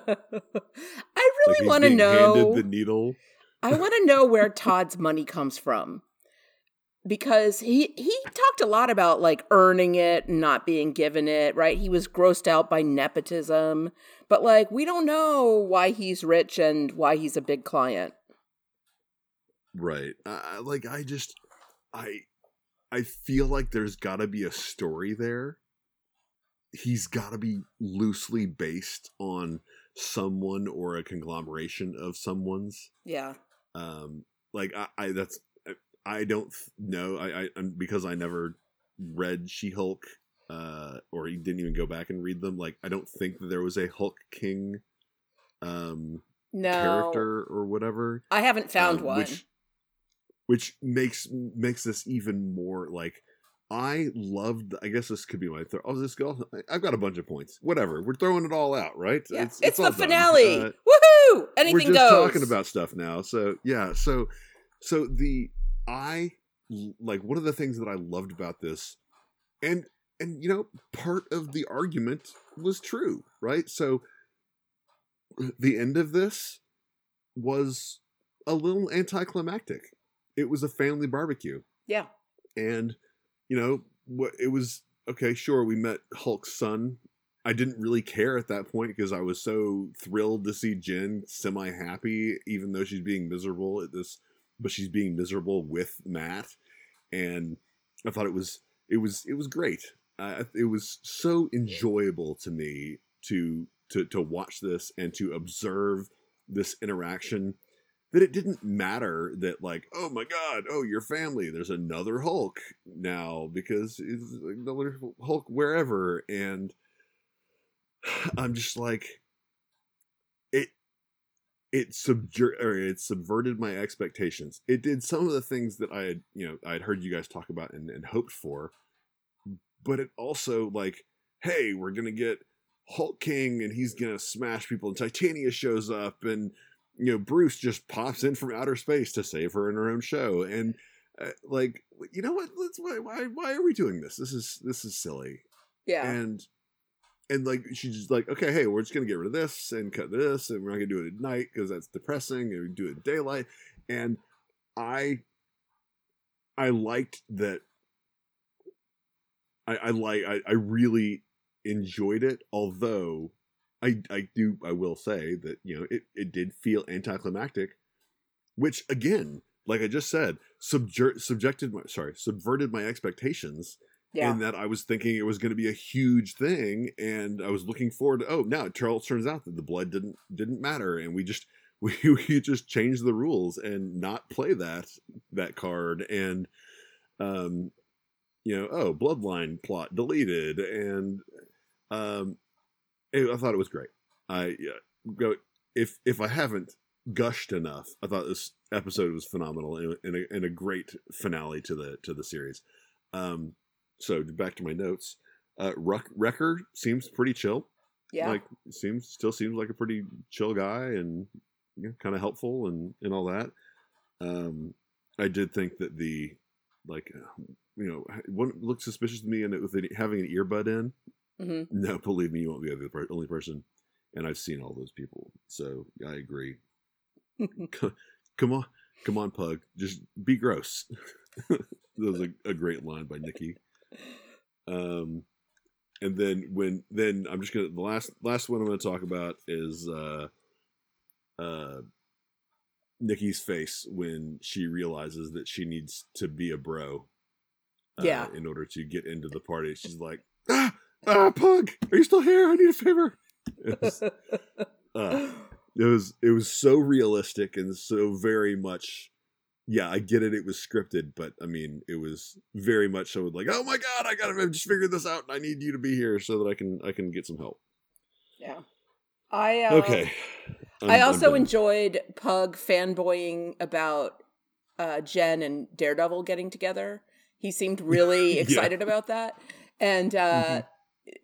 really he's want to know. handed the needle. I want to know where [LAUGHS] Todd's money comes from. Because he he talked a lot about like earning it and not being given it, right? He was grossed out by nepotism, but like we don't know why he's rich and why he's a big client. Right. Uh, like I just I I feel like there's got to be a story there. He's got to be loosely based on someone or a conglomeration of someone's. Yeah. Um like i, I that's i don't th- know i i I'm, because i never read she-hulk uh or he didn't even go back and read them like i don't think that there was a hulk king um No. character or whatever I haven't found um, one. which which makes makes this even more like I loved. I guess this could be my third. Oh, this go. I've got a bunch of points. Whatever. We're throwing it all out, right? yeah. It's, all the done. finale. Uh, Woohoo! Anything we're just goes. talking about stuff now so yeah so so the i like one of the things that i loved about this and and you know part of the argument was true right so the end of this was a little anticlimactic it was a family barbecue Yeah. and you know what it was okay sure we met hulk's son i didn't really care at that point because i was so thrilled to see jen semi happy even though she's being miserable at this but she's being miserable with matt. And i thought it was it was it was great. Uh, it was so enjoyable to me to to to watch this and to observe this interaction that it didn't matter that like oh my god oh your family there's another hulk now because it's another hulk wherever. And [LAUGHS] i'm just like it it subjer- or it subverted my expectations. It did some of the things that i had you know i had heard you guys talk about and, and hoped for but it also like hey we're gonna get hulk king and he's gonna smash people and titania shows up and you know bruce just pops in from outer space to save her in her own show. And uh, like you know what? Let's why, why why are we doing this? This is this is silly. Yeah. and and like she's just like, okay, hey, we're just gonna get rid of this and cut this, and we're not gonna do it at night because that's depressing, and we do it daylight. And I, I liked that. I, I like. I, I really enjoyed it, although I I do I will say that you know it it did feel anticlimactic, which again, like I just said, subjer- subjected my sorry subverted my expectations Yeah. in that I was thinking it was going to be a huge thing, and I was looking forward to. Oh, now it turns out that the blood didn't didn't matter, and we just [LAUGHS] we we just changed the rules and not play that that card, and um, you know, oh, bloodline plot deleted, and um, I thought it was great. I go if if I haven't gushed enough, I thought this episode was phenomenal and, and, a, and a great finale to the to the series. Um, so back to my notes. Uh, Ruck, Wrecker seems pretty chill. yeah. Like seems still seems like a pretty chill guy and you know, kind of helpful and and all that. Um, I did think that the like you know what looked suspicious to me and it with it having an earbud in. hmm No, believe me, you won't be the only person. And I've seen all those people, so I agree. [LAUGHS] Come on, come on, Pug, just be gross. [LAUGHS] that was a, a great line by Nikki. Um, and then when then I'm just gonna the last last one I'm gonna talk about is uh, uh, Nikki's face when she realizes that she needs to be a bro. uh, Yeah. In order to get into the party, she's like, ah, ah, Pug, are you still here? I need a favor. It was, [LAUGHS] uh, it was it was so realistic and so very much yeah i get it it was scripted but i mean it was very much so like oh my god i gotta I've just figured this out and i need you to be here so that i can i can get some help yeah. I uh, okay [SIGHS] I'm- I also enjoyed Pug fanboying about uh, Jen and Daredevil getting together. He seemed really [LAUGHS] Yeah. excited about that, and uh, Mhm.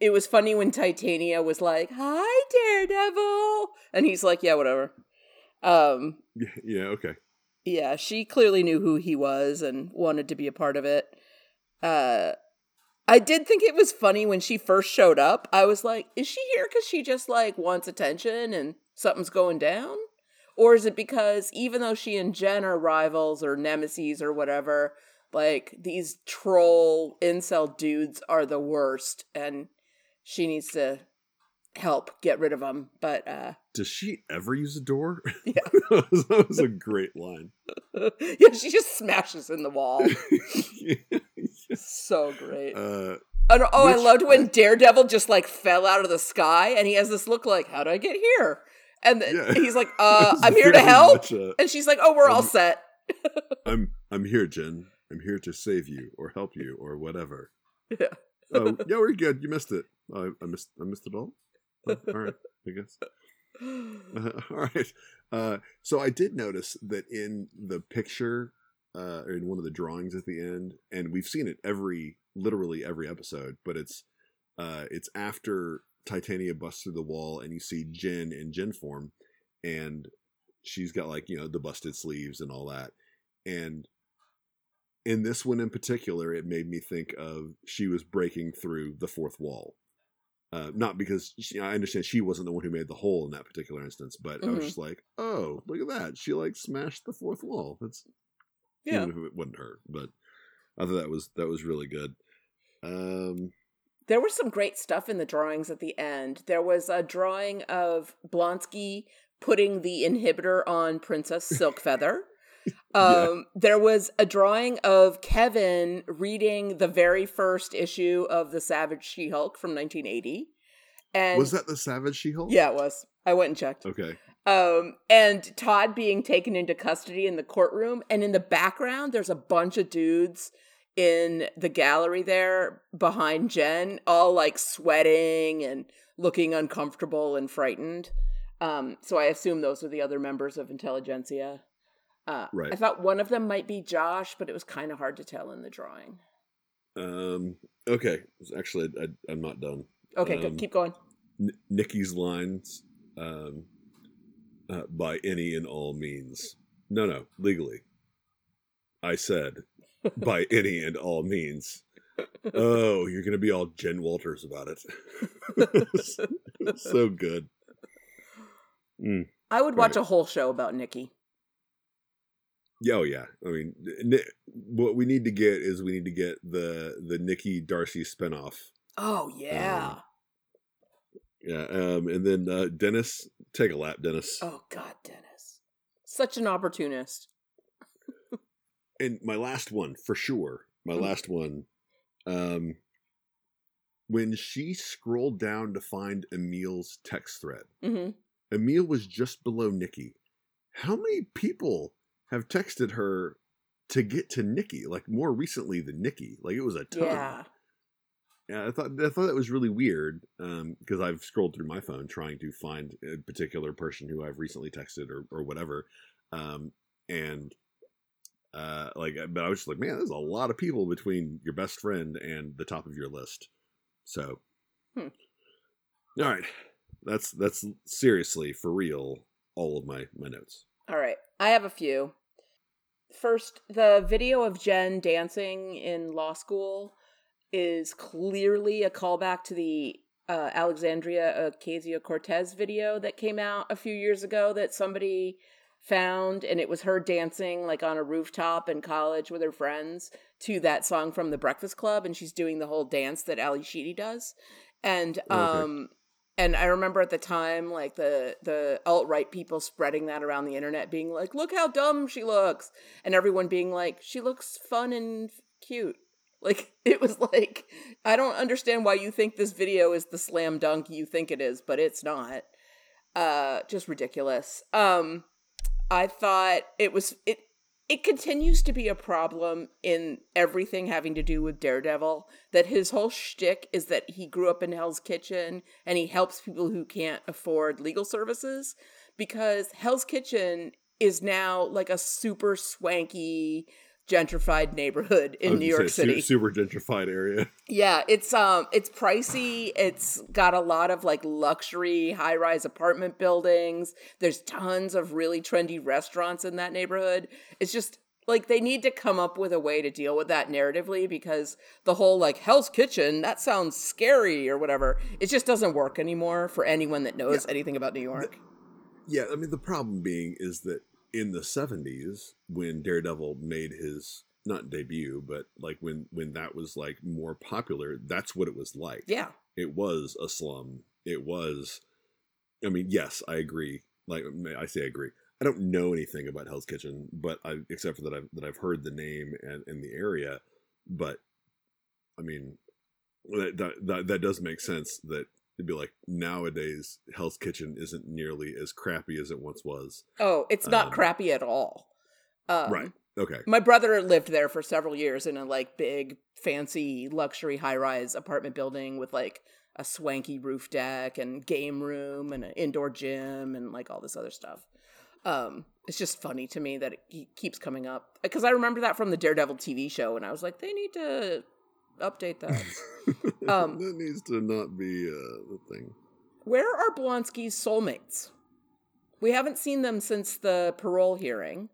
it was funny when Titania was like, "Hi, Daredevil," and he's like, "Yeah, whatever." Um, yeah, [LAUGHS] yeah okay yeah, she clearly knew who he was and wanted to be a part of it. Uh, I did think it was funny when she first showed up. I was like, is she here because she just like wants attention and something's going down? Or is it because even though she and Jen are rivals or nemesis or whatever, like these troll incel dudes are the worst and she needs to help get rid of them? But uh, does she ever use a door Yeah. [LAUGHS] that, was, that was a great line [LAUGHS] yeah, she just smashes in the wall. [LAUGHS] so great. uh And, oh, I loved when Daredevil just like fell out of the sky and he has this look like, how did I get here? And Yeah. he's like, uh, I'm here to help. a- And she's like, oh, we're all Um, set. i'm i'm here jen i'm here to save you or help you or whatever Yeah. oh yeah we're good you missed it I, I missed i missed it all all right i guess Uh, [LAUGHS] [LAUGHS] all right. Uh, so I did notice that in the picture, uh, or in one of the drawings at the end, and we've seen it every, literally every episode, but it's, uh, it's after Titania busts through the wall, and you see Jen in Jen form, and she's got like you know the busted sleeves and all that, and in this one in particular, it made me think of she was breaking through the fourth wall. Uh, not because she, I understand she wasn't the one who made the hole in that particular instance, but I was Mhm. just like, oh, look at that. She like smashed the fourth wall. That's yeah. even if it wasn't her, but I thought that was that was really good. Um, There was some great stuff in the drawings at the end. There was a drawing of Blonsky putting the inhibitor on Princess [LAUGHS] Silkfeather. [LAUGHS] Yeah. Um, There was a drawing of Kevin reading the very first issue of the Savage She Hulk from 1980. And was that the Savage She-Hulk? Yeah, it was. I went and checked. Okay. Um, and Todd being taken into custody in the courtroom, and in the background, there's a bunch of dudes in the gallery there behind Jen, all like sweating and looking uncomfortable and frightened. Um, so I assume those are the other members of Intelligentsia. Uh, Right. I thought one of them might be Josh, but it was kind of hard to tell in the drawing. Um, okay. Actually, I, I'm not done. Okay, Um, good. Keep going. N- Nikki's lines um, uh, by any and all means. No, no, legally. I said by [LAUGHS] any and all means. oh, you're gonna be all Jen Walters about it. [LAUGHS] so good. Mm. I would watch Right. a whole show about Nikki. Yeah, oh yeah. I mean, what we need to get is we need to get the the Nikki Darcy spinoff. Oh yeah. Um, Yeah, um, and then uh, Dennis, take a lap, Dennis. oh god, Dennis. Such an opportunist. And my last one for sure. My Mhm. last one. Um, when she scrolled down to find Emil's text thread, hmm Emil was just below Nikki. How many people have texted her to get to Nikki? Like more recently than Nikki. Like it was a ton. Yeah. Yeah, I thought I thought that was really weird Um, because I've scrolled through my phone trying to find a particular person who I've recently texted or or whatever, um, and uh, like, but I was just like, man, there's a lot of people between your best friend and the top of your list. So, Hmm. all right, that's that's seriously for real. All of my my notes. All right. I have a few. First, the video of Jen dancing in law school is clearly a callback to the uh, Alexandria Ocasio Cortez video that came out a few years ago that somebody found, and it was her dancing like on a rooftop in college with her friends to that song from the Breakfast Club, and she's doing the whole dance that Ally Sheedy does, and Okay. And I remember at the time, like the the alt right people spreading that around the internet, being like, "Look how dumb she looks," and everyone being like, "She looks fun and cute." Like [LAUGHS] it was like, I don't understand why you think this video is the slam dunk you think it is, but it's not. Uh, just ridiculous. Um, I thought it was it. It continues to be a problem in everything having to do with Daredevil. That his whole shtick is that he grew up in Hell's Kitchen and he helps people who can't afford legal services because Hell's Kitchen is now like a super swanky gentrified neighborhood in New York City. su- super gentrified area. [LAUGHS] Yeah, it's um it's pricey. It's got a lot of like luxury high-rise apartment buildings. There's tons of really trendy restaurants in that neighborhood. It's just like they need to come up with a way to deal with that narratively because the whole like Hell's Kitchen, that sounds scary or whatever. It just doesn't work anymore for anyone that knows anything about New York. Yeah, I mean the problem being is that in the seventies, when Daredevil made his not debut, but like when when that was like more popular, that's what it was like. Yeah. It was a slum. It was I mean, yes, I agree. Like I say I agree. I don't know anything about Hell's Kitchen, but I except for that I've that I've heard the name and in the area. But I mean that, that that that does make sense that it'd be like nowadays Hell's Kitchen isn't nearly as crappy as it once was. Oh, it's not Um, crappy at all. Um, right. Okay. My brother lived there for several years in a like big, fancy, luxury high rise apartment building with like a swanky roof deck and game room and an indoor gym and like all this other stuff. Um, it's just funny to me that it keeps coming up because I remember that from the Daredevil TV show and I was like, they need to update that. [LAUGHS] Um, that needs to not be uh, the thing. Where are Blonsky's soulmates? We haven't seen them since the parole hearing.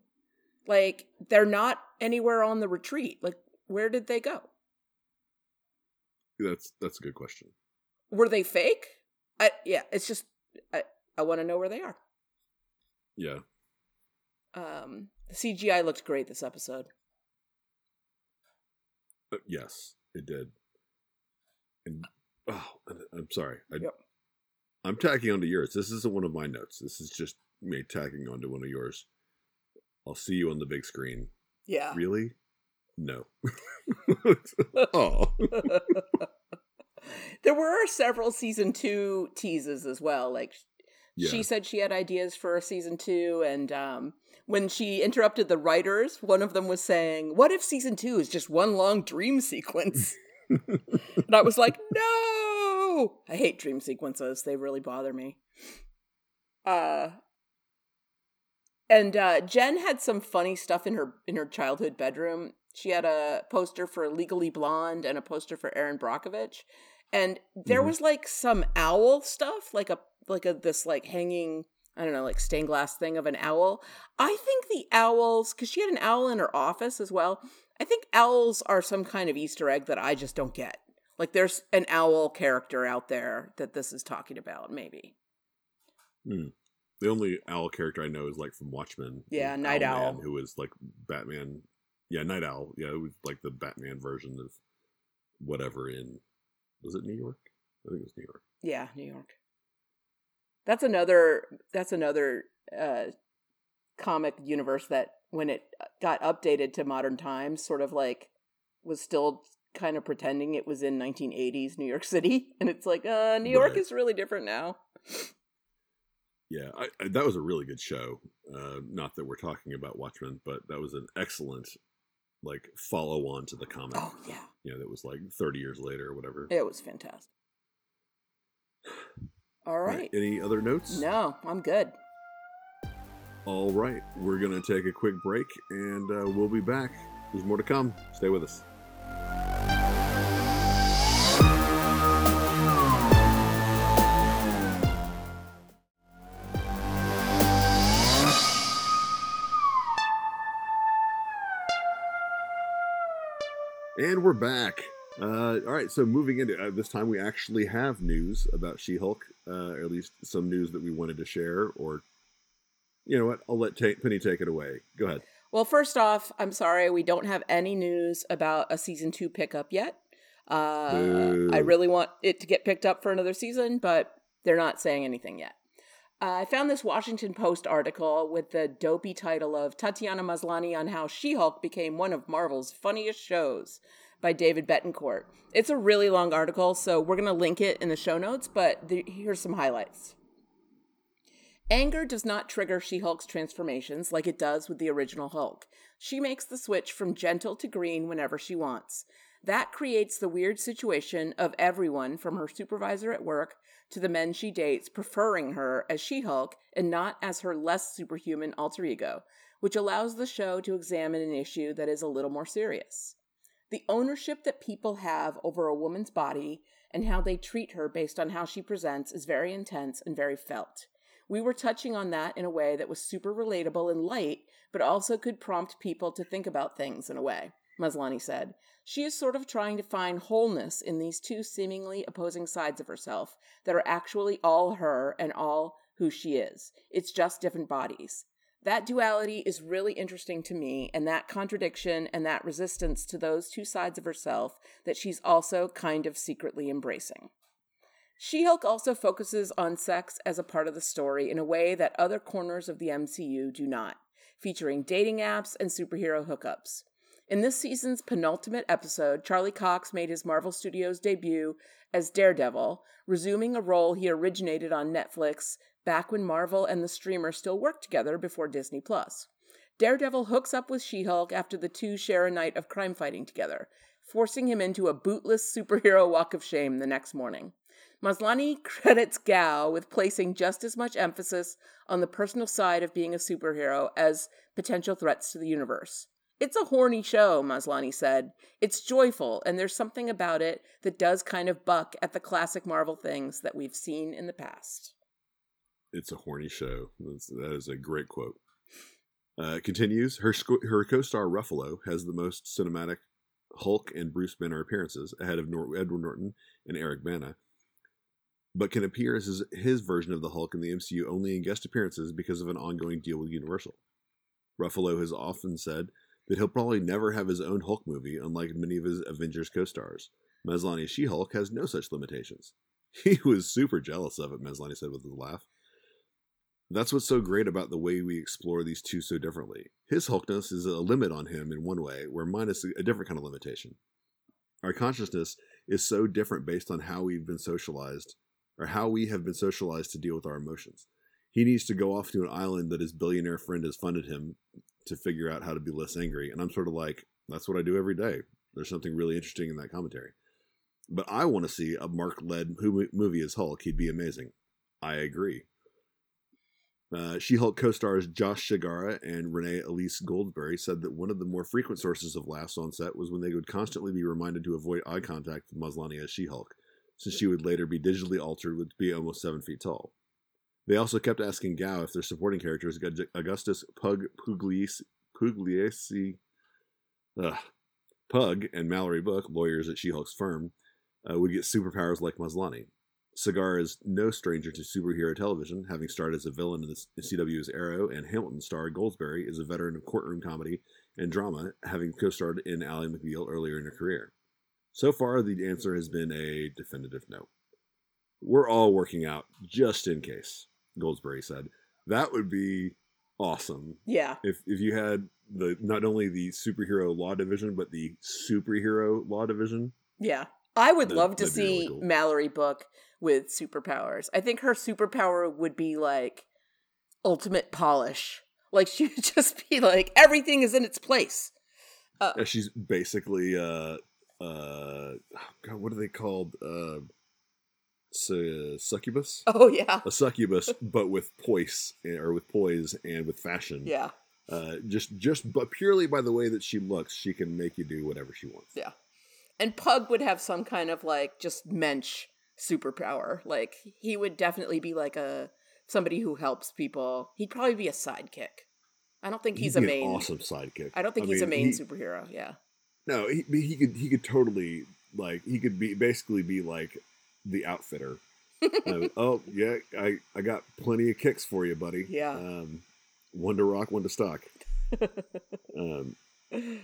Like, they're not anywhere on the retreat. Like, where did they go? That's that's a good question. Were they fake? I yeah, it's just I I want to know where they are. Yeah. Um the CGI looked great this episode. Uh, yes, it did. And oh, I'm sorry. I, Yep. I'm tacking onto yours. This isn't one of my notes. This is just me tacking onto one of yours. I'll see you on the big screen. Yeah. Really? No. [LAUGHS] oh. there were several season 2 teases as well. Like Yeah. She said she had ideas for a season two, and um, when she interrupted the writers, one of them was saying, "What if season two is just one long dream sequence?" [LAUGHS] and I was like, "No, I hate dream sequences. They really bother me." Uh, and uh, Jen had some funny stuff in her in her childhood bedroom. She had a poster for Legally Blonde and a poster for Erin Brockovich, and there Mhm. was like some owl stuff, like a like a this like hanging I don't know, like stained glass thing of an owl. I think the owls, because she had an owl in her office as well. I think owls are some kind of Easter egg that I just don't get. Like there's an owl character out there that this is talking about, maybe. Hmm. The only owl character I know is like from Watchmen. Yeah, Night Owlman, Owl. who was like Batman. Yeah, Night Owl. Yeah, it was like the Batman version of whatever in was it New York? I think it was New York. Yeah, New York. That's another that's another uh comic universe that when it got updated to modern times sort of like was still kind of pretending it was in 1980s New York City [LAUGHS] and it's like uh New York Right. is really different now. Yeah, I, I, that was a really good show. Uh, not that we're talking about Watchmen, but that was an excellent like follow on to the comic. Oh yeah. You know, that was like 30 years later or whatever. It was fantastic. All right. Any other notes? No, I'm good. All right. We're going to take a quick break and uh, we'll be back. There's more to come. Stay with us. And we're back. Uh, all right, so moving into uh, this time, we actually have news about She Hulk, uh, or at least some news that we wanted to share. Or, you know what? I'll let Ta- Penny take it away. Go ahead. Well, first off, I'm sorry we don't have any news about a season two pickup yet. Uh, I really want it to get picked up for another season, but they're not saying anything yet. Uh, I found this Washington Post article with the dopey title of Tatiana Maslany on how She Hulk became one of Marvel's funniest shows by David Betancourt. It's a really long article, so we're going to link it in the show notes, but the, here's some highlights. Anger does not trigger She Hulk's transformations like it does with the original Hulk. She makes the switch from gentle to green whenever she wants. That creates the weird situation of everyone from her supervisor at work to the men she dates preferring her as She Hulk and not as her less superhuman alter ego, which allows the show to examine an issue that is a little more serious. The ownership that people have over a woman's body and how they treat her based on how she presents is very intense and very felt. We were touching on that in a way that was super relatable and light, but also could prompt people to think about things in a way, Maslany said. She is sort of trying to find wholeness in these two seemingly opposing sides of herself that are actually all her and all who she is. It's just different bodies. That duality is really interesting to me, and that contradiction and that resistance to those two sides of herself that she's also kind of secretly embracing. She Hulk also focuses on sex as a part of the story in a way that other corners of the MCU do not, featuring dating apps and superhero hookups. In this season's penultimate episode, Charlie Cox made his Marvel Studios debut as Daredevil, resuming a role he originated on Netflix back when Marvel and the streamer still worked together before Disney Plus. Daredevil hooks up with She Hulk after the two share a night of crime fighting together, forcing him into a bootless superhero walk of shame the next morning. Maslany [LAUGHS] credits Gao with placing just as much emphasis on the personal side of being a superhero as potential threats to the universe. It's a horny show, Maslany said. It's joyful, and there's something about it that does kind of buck at the classic Marvel things that we've seen in the past. It's a horny show. That's, that is a great quote. Uh, continues. Her sco- her co-star Ruffalo has the most cinematic Hulk and Bruce Banner appearances, ahead of Nor- Edward Norton and Eric Bana, but can appear as his, his version of the Hulk in the MCU only in guest appearances because of an ongoing deal with Universal. Ruffalo has often said that he'll probably never have his own Hulk movie, unlike many of his Avengers co-stars. Maslany's She-Hulk has no such limitations. [LAUGHS] He was super jealous of it, Maslany said with a laugh. That's what's so great about the way we explore these two so differently. His Hulkness is a limit on him in one way, where mine is a different kind of limitation. Our consciousness is so different based on how we've been socialized, or how we have been socialized to deal with our emotions. He needs to go off to an island that his billionaire friend has funded him to figure out how to be less angry. And I'm sort of like, that's what I do every day. There's something really interesting in that commentary. But I want to see a Mark led movie as Hulk. He'd be amazing. I agree. Uh, she Hulk co stars Josh Segarra and Renee Elise Goldsberry said that one of the more frequent sources of laughs on set was when they would constantly be reminded to avoid eye contact with Maslany as She Hulk, since she would later be digitally altered to be almost seven feet tall. They also kept asking Gao if their supporting characters, Augustus Pug Pugliese, Pugliese Pug and Mallory Book, lawyers at She-Hulk's firm, uh, would get superpowers like Maslany. Segarra is no stranger to superhero television, having starred as a villain in the CW's Arrow, and Hamilton star Goldsberry is a veteran of courtroom comedy and drama, having co-starred in Ally McBeal earlier in her career. So far, the answer has been a definitive no. We're all working out just in case, Goldsberry said. That would be awesome Yeah. if if you had the not only the superhero law division but the superhero law division. Yeah. I would That'd- love to that'd really see cool. Mallory Book with superpowers. I think her superpower would be like ultimate polish. Like [LAUGHS] she would just be like everything is in its place. Uh, Uh, She's basically uh uh God, what are they called? Uh, su- succubus. [LAUGHS] oh yeah. A succubus, but with poise eh, or with poise and with fashion. Yeah. Uh, just just but purely by the way that she looks, she can make you do whatever she wants. Yeah. And Pug would have some kind of like just mensch superpower. Like he would definitely be like a somebody who helps people. He'd probably be a sidekick. I don't think he's a main awesome sidekick. I don't think I he's a main he- superhero. Yeah. No, he he could he could totally like he could be basically be like the outfitter. [LAUGHS] Oh yeah, I I got plenty of kicks for you, buddy. Yeah. Um, one to rock, one to stock. [LAUGHS] Um,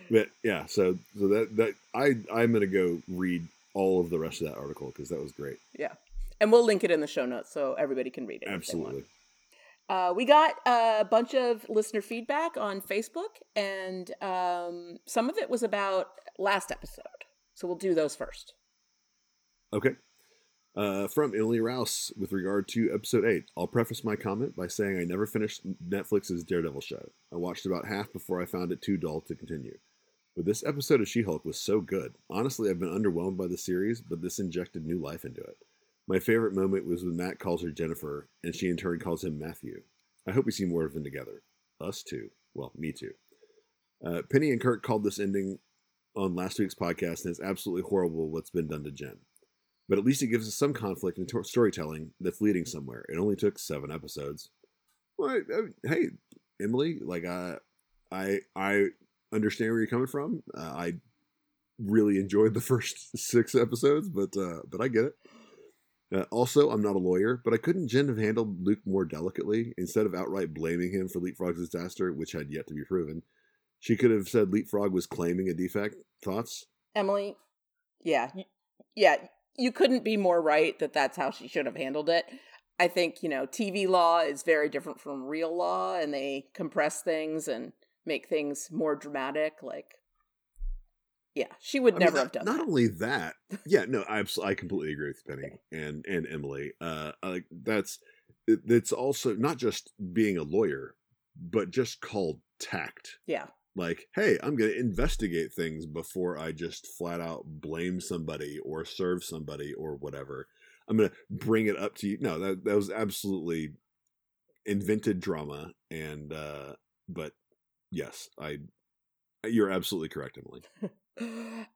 but yeah, so so that that I I'm gonna go read all of the rest of that article because that was great. Yeah. And we'll link it in the show notes so everybody can read it. if they want. Absolutely. Uh, we got a bunch of listener feedback on Facebook, and um, some of it was about last episode. So we'll do those first. Okay. Uh, from Emily Rouse with regard to episode 8. I'll preface my comment by saying I never finished Netflix's Daredevil show. I watched about half before I found it too dull to continue. But this episode of She Hulk was so good. Honestly, I've been underwhelmed by the series, but this injected new life into it. My favorite moment was when Matt calls her Jennifer, and she in turn calls him Matthew. I hope we see more of them together. Us too. Well, me too. Uh, Penny and Kurt called this ending on last week's podcast, and it's absolutely horrible what's been done to Jen but at least it gives us some conflict and tor- storytelling that's leading somewhere. It only took seven episodes. Well, I- I- hey, Emily, like I, I, I understand where you're coming from. Uh, I really enjoyed the [LAUGHS] first six episodes, but uh, but I get it. Uh, also, I'm not a lawyer, but I couldn't Jen have handled Luke more delicately instead of outright blaming him for Leapfrog's disaster, which had yet to be proven. She could have said Leapfrog was claiming a defect. Thoughts? Emily, yeah, yeah, you couldn't be more right that that's how she should have handled it. I think, you know, TV law is very different from real law, and they compress things and make things more dramatic. Like, yeah, she would I never not- have done Not that. only that, [LAUGHS] yeah, no, I I completely agree with Penny and and Emily. Uh, like that's it, it's also not just being a lawyer, but just called tact. Yeah, Like, hey, I'm going to investigate things before I just flat out blame somebody or serve somebody or whatever. I'm going to bring it up to you. No, that that was absolutely invented drama, and uh, but yes, I. You're absolutely correct, Emily. [LAUGHS]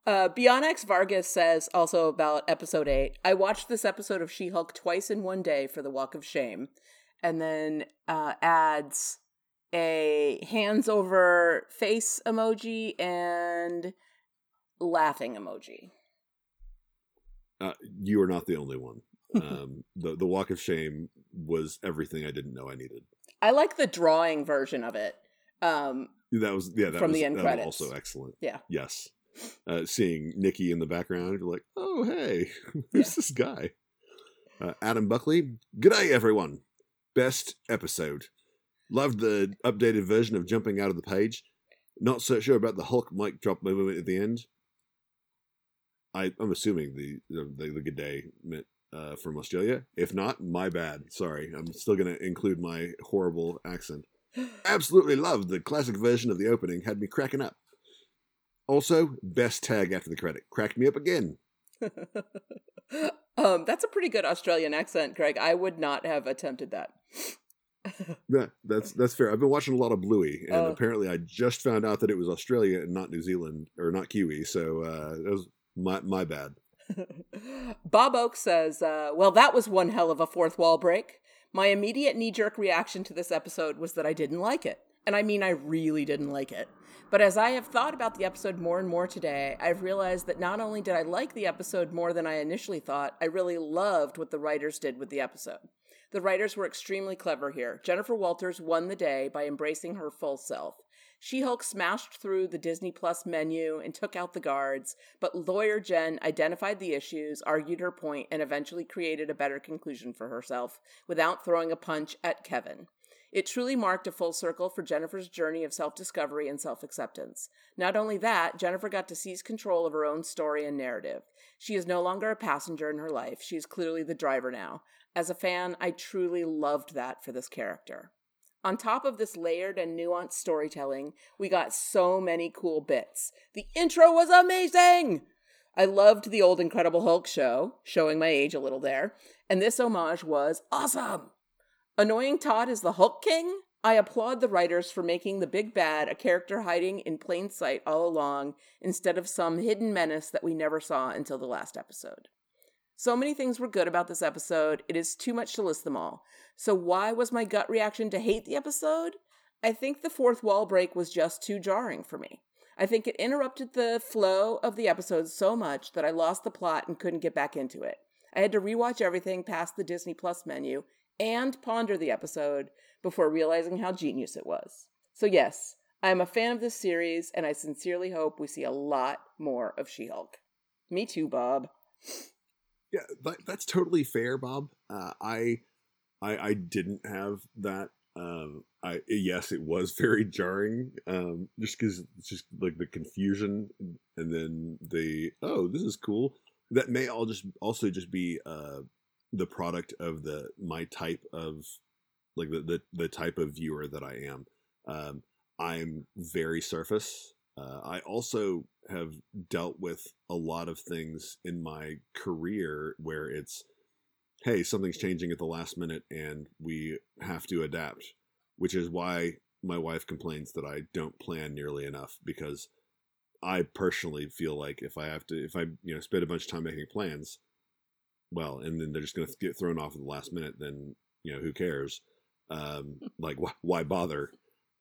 Uh, Bionex Vargas says also about episode eight. I watched this episode of She Hulk twice in one day for the Walk of Shame, and then uh, adds a hands over face emoji and laughing emoji. Uh, you are not the only one. [LAUGHS] Um, the the walk of shame was everything I didn't know I needed. I like the drawing version of it. Um, That was yeah. That From was, the end credits. also excellent. Yeah. Yes. Uh, seeing Nikki in the background, you're like, oh hey, [LAUGHS] who's Yeah. this guy? Uh, Adam Buckley. Good day, everyone. Best episode. Loved the updated version of jumping out of the page. Not so sure about the Hulk mic drop moment at the end. I, I'm assuming the the, the, good day meant uh, from Australia. If not, my bad. Sorry. I'm still to include my horrible accent. Absolutely loved the classic version of the opening. Had me cracking up. Also, best tag after the credit. Cracked me up again. [LAUGHS] um, that's a pretty good Australian accent, Greg. I would not have attempted that. Yeah, that's that's fair. I've been watching a lot of Bluey, and Oh. apparently I just found out that it was Australia and not New Zealand or not Kiwi. So uh, that was my my bad. [LAUGHS] Bob Oak says, uh, "Well, that was one hell of a fourth wall break. My immediate knee jerk reaction to this episode was that I didn't like it. And I mean, I really didn't like it. But as I have thought about the episode more and more today, I've realized that not only did I like the episode more than I initially thought, I really loved what the writers did with the episode. The writers were extremely clever here. Jennifer Walters won the day by embracing her full self. She Hulk smashed through the Disney Plus menu and took out the guards, but lawyer Jen identified the issues, argued her point, and eventually created a better conclusion for herself without throwing a punch at Kevin. It truly marked a full circle for Jennifer's journey of self discovery and self acceptance. Not only that, Jennifer got to seize control of her own story and narrative. She is no longer a passenger in her life, she is clearly the driver now. As a fan, I truly loved that for this character. On top of this layered and nuanced storytelling, we got so many cool bits. The intro was amazing! I loved the old Incredible Hulk show, showing my age a little there, and this homage was awesome! Annoying Todd is the Hulk King? I applaud the writers for making the big bad a character hiding in plain sight all along instead of some hidden menace that we never saw until the last episode. So many things were good about this episode, it is too much to list them all. So, why was my gut reaction to hate the episode? I think the fourth wall break was just too jarring for me. I think it interrupted the flow of the episode so much that I lost the plot and couldn't get back into it. I had to rewatch everything past the Disney Plus menu and ponder the episode before realizing how genius it was. So, yes, I am a fan of this series, and I sincerely hope we see a lot more of She Hulk. Me too, Bob. Yeah, that, that's totally fair, Bob. Uh, I, I, I didn't have that. Um, I yes, it was very jarring. Um, just because it's just like the confusion, and then the oh, this is cool. That may all just also just be uh the product of the my type of like the the, the type of viewer that I am. Um, I'm very surface. Uh, I also have dealt with a lot of things in my career where it's, hey, something's changing at the last minute and we have to adapt, which is why my wife complains that I don't plan nearly enough because I personally feel like if I have to, if I, you know, spend a bunch of time making plans, well, and then they're just going to get thrown off at the last minute, then, you know, who cares? Um, like, wh- why bother?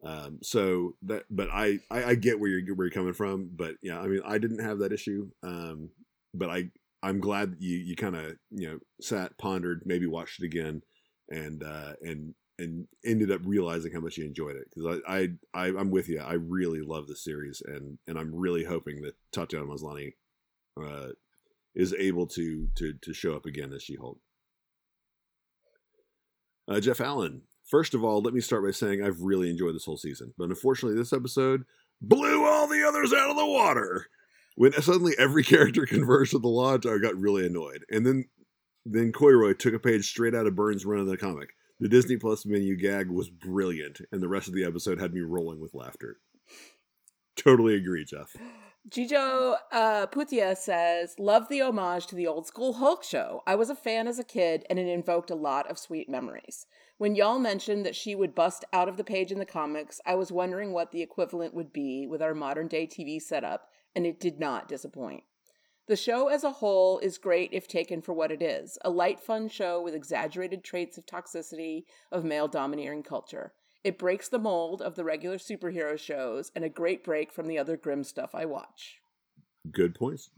Um, so that, but I, I, I, get where you're where you're coming from. But yeah, I mean, I didn't have that issue. Um, but I, I'm glad you you kind of you know sat, pondered, maybe watched it again, and uh, and and ended up realizing how much you enjoyed it because I, I, I I'm with you. I really love the series, and and I'm really hoping that Tatiana Maslany uh, is able to to to show up again as She Hulk. Uh, Jeff Allen, First of all, let me start by saying I've really enjoyed this whole season, but unfortunately, this episode blew all the others out of the water. When suddenly every [LAUGHS] character converged with the law, I got really annoyed. And then, then Coiro took a page straight out of Byrne's run of the comic. The Disney Plus menu gag was brilliant, and the rest of the episode had me rolling with laughter. Totally agree, Jeff. Gijo uh, Putia says, Love the homage to the old school Hulk show. I was a fan as a kid, and it invoked a lot of sweet memories. When y'all mentioned that she would bust out of the page in the comics, I was wondering what the equivalent would be with our modern day TV setup, and it did not disappoint. The show as a whole is great if taken for what it is a light, fun show with exaggerated traits of toxicity of male domineering culture. It breaks the mold of the regular superhero shows and a great break from the other grim stuff I watch. Good points.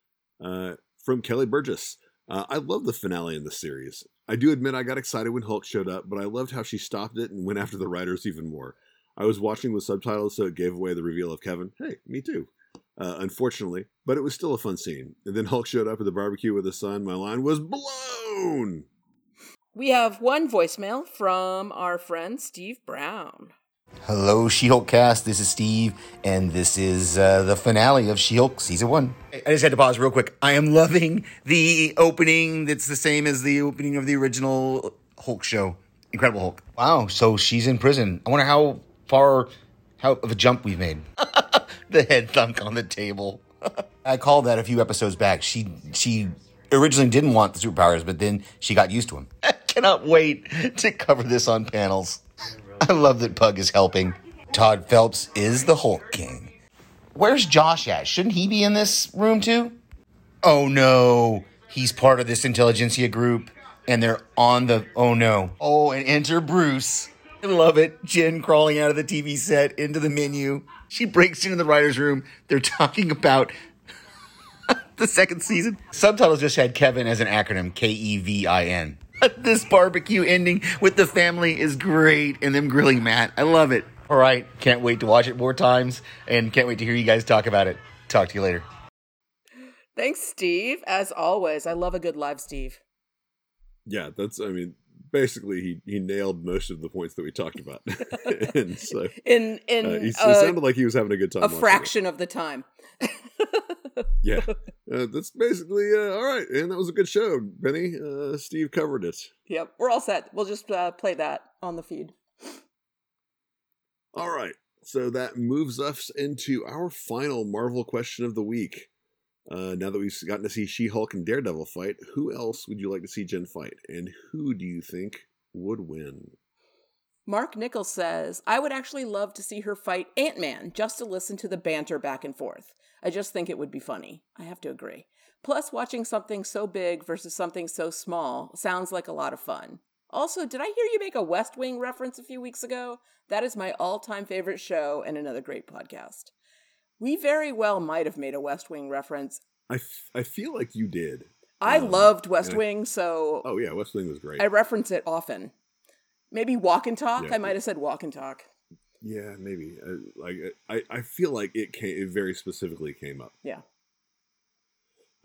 Uh, from Kelly Burgess. Uh, I love the finale in the series. I do admit I got excited when Hulk showed up, but I loved how she stopped it and went after the writers even more. I was watching with subtitles, so it gave away the reveal of Kevin. Hey, me too. Uh, unfortunately, but it was still a fun scene. And then Hulk showed up at the barbecue with his son. My line was blown. We have one voicemail from our friend Steve Brown. Hello, She Hulk cast. This is Steve, and this is uh, the finale of She Hulk season one. I just had to pause real quick. I am loving the opening that's the same as the opening of the original Hulk show. Incredible Hulk. Wow, so she's in prison. I wonder how far how of a jump we've made. [LAUGHS] the head thunk on the table. [LAUGHS] I called that a few episodes back. She she originally didn't want the superpowers, but then she got used to them. [LAUGHS] Cannot wait to cover this on panels. I love that Pug is helping. Todd Phelps is the Hulk King. Where's Josh at? Shouldn't he be in this room too? Oh no, he's part of this Intelligencia group. and they're on the oh no. Oh, and enter Bruce. I love it. Jen crawling out of the TV set into the menu. She breaks into the writer's room. They're talking about [LAUGHS] the second season. Subtitles just had Kevin as an acronym K E V I N. [LAUGHS] This barbecue ending with the family is great and them grilling Matt. I love it. All right. Can't wait to watch it more times and can't wait to hear you guys talk about it. Talk to you later. Thanks, Steve. As always, I love a good live Steve. Yeah, that's. I mean, basically, he he nailed most of the points that we talked about, [LAUGHS] [LAUGHS] and so In in uh, he, it uh, sounded like he was having a good time. a watching it. fraction of the time. Yeah, [LAUGHS] uh, that's basically uh, all right. And that was a good show, Benny. Uh, Steve covered it. Yep, we're all set. We'll just uh, play that on the feed. All right. So that moves us into our final Marvel question of the week. Uh, now that we've gotten to see She Hulk and Daredevil fight, who else would you like to see Jen fight? And who do you think would win? Mark Nichols says, I would actually love to see her fight Ant Man just to listen to the banter back and forth. I just think it would be funny. I have to agree. Plus, watching something so big versus something so small sounds like a lot of fun. Also, did I hear you make a West Wing reference a few weeks ago? That is my all time favorite show and another great podcast. We very well might have made a West Wing reference. I, f- I feel like you did. I Um, loved West I- Wing, so Oh yeah, West Wing was great. I reference it often. Maybe walk and talk. Yeah. I might have said walk and talk. Yeah, maybe. Uh, like I, I feel like it came. It very specifically came up. Yeah.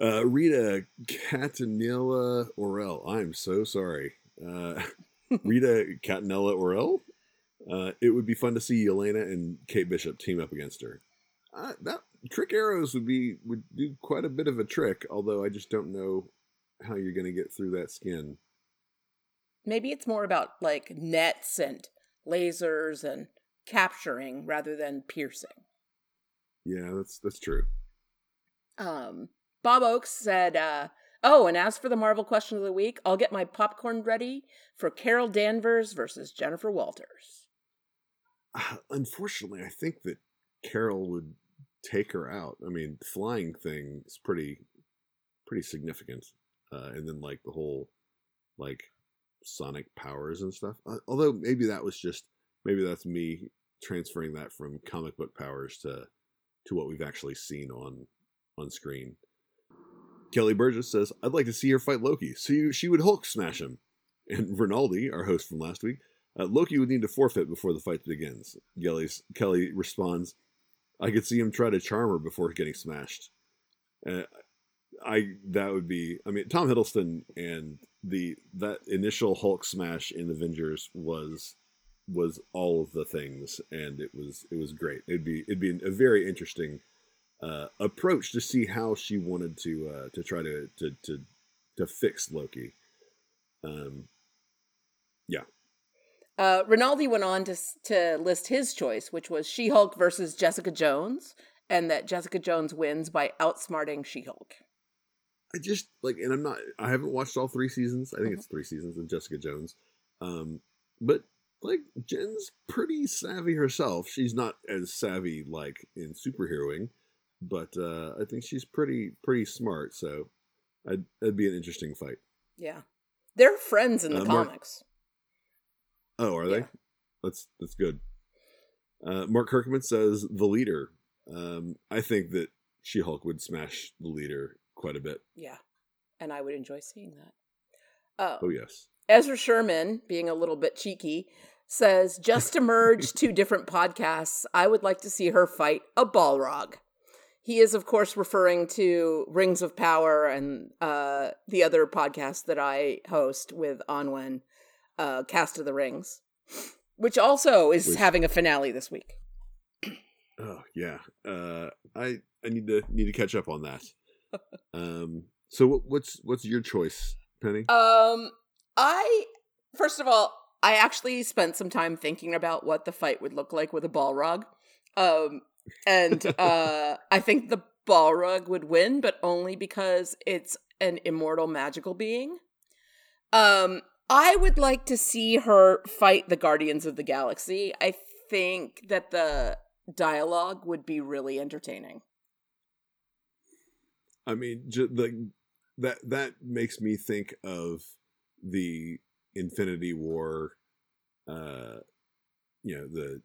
Uh, Rita Catanella Orel. I'm so sorry. Uh, [LAUGHS] Rita Catanella Orel. Uh, it would be fun to see Yelena and Kate Bishop team up against her. Uh, that trick arrows would be would do quite a bit of a trick. Although I just don't know how you're going to get through that skin. Maybe it's more about like nets and lasers and capturing rather than piercing. Yeah, that's that's true. Um, Bob Oakes said, uh, Oh, and as for the Marvel question of the week, I'll get my popcorn ready for Carol Danvers versus Jennifer Walters. Uh, Unfortunately, I think that Carol would take her out. I mean, flying thing is pretty pretty significant, uh, and then like the whole like sonic powers and stuff. Uh, although maybe that was just maybe that's me transferring that from comic book powers to to what we've actually seen on on screen. Kelly Burgess says, "I'd like to see her fight Loki. So you, she would Hulk smash him." [LAUGHS] And Rinaldi, our host from last week, uh, Loki would need to forfeit before the fight begins. Kelly's, Kelly responds, "I could see him try to charm her before getting smashed." Uh, I that would be. I mean, Tom Hiddleston and the that initial Hulk smash in Avengers was was all of the things, and it was it was great. It'd be it'd be a very interesting uh, approach to see how she wanted to uh, to try to to to to fix Loki. Um, yeah. Uh, Rinaldi went on to, to list his choice, which was She Hulk versus Jessica Jones, and that Jessica Jones wins by outsmarting She Hulk. I just like, and I'm not. I haven't watched all three seasons. I think it's three seasons of Jessica Jones. Um, but like Jen's pretty savvy herself. She's not as savvy like in superheroing, but uh, I think she's pretty pretty smart. So I'd, that'd be an interesting fight. Yeah. They're friends in the Uh, Mark- comics. Oh, are they? Yeah. That's that's good. Uh, Mark Kirkman says the leader. Um, I think that She Hulk would smash the leader quite a bit. Yeah. And I would enjoy seeing that. Uh, Oh yes. Ezra Sherman, being a little bit cheeky, says just to merge two different podcasts, I would like to see her fight a Balrog. He is, of course, referring to Rings of Power and uh, the other podcast that I host with Onwen, uh, Cast of the Rings, which also is Which- having a finale this week. [CLEARS THROAT] Oh yeah. Uh, I I need to need to catch up on that. [LAUGHS] um. So what, what's what's your choice, Penny? Um, I first of all, I actually spent some time thinking about what the fight would look like with a Balrog. Um, and [LAUGHS] uh, I think the Balrog would win, but only because it's an immortal magical being. Um, I would like to see her fight the Guardians of the Galaxy. I think that the dialogue would be really entertaining. I mean, ju- that that makes me think of the Infinity War, uh, you know, the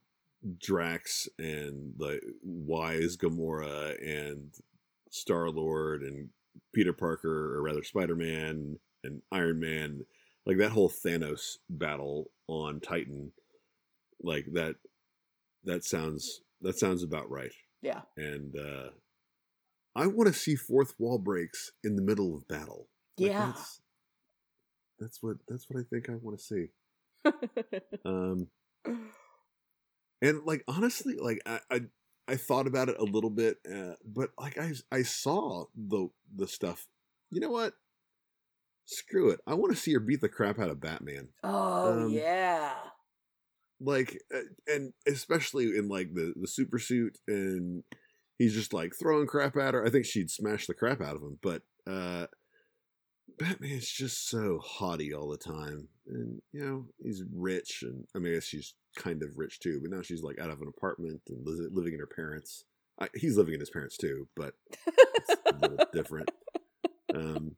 Drax and the wise Gamora and Star Lord and Peter Parker, or rather Spider Man and Iron Man, like that whole Thanos battle on Titan, like that. That sounds that sounds about right. Yeah. And uh, I want to see fourth wall breaks in the middle of battle. Like, Yeah. That's, that's what that's what I think I want to see. [LAUGHS] Um, and like honestly, like I, I I thought about it a little bit, uh, but like I I saw the the stuff. You know what? Screw it. I want to see her beat the crap out of Batman. oh Um, yeah. Like, uh, and especially in like the the super suit, and he's just like throwing crap at her. I think she'd smash the crap out of him, but uh Batman's just so haughty all the time, and you know he's rich, and I mean, I guess she's kind of rich too, but now she's like out of an apartment and li- living in her parents. I, he's living in his parents too, but it's a little [LAUGHS] different. Um,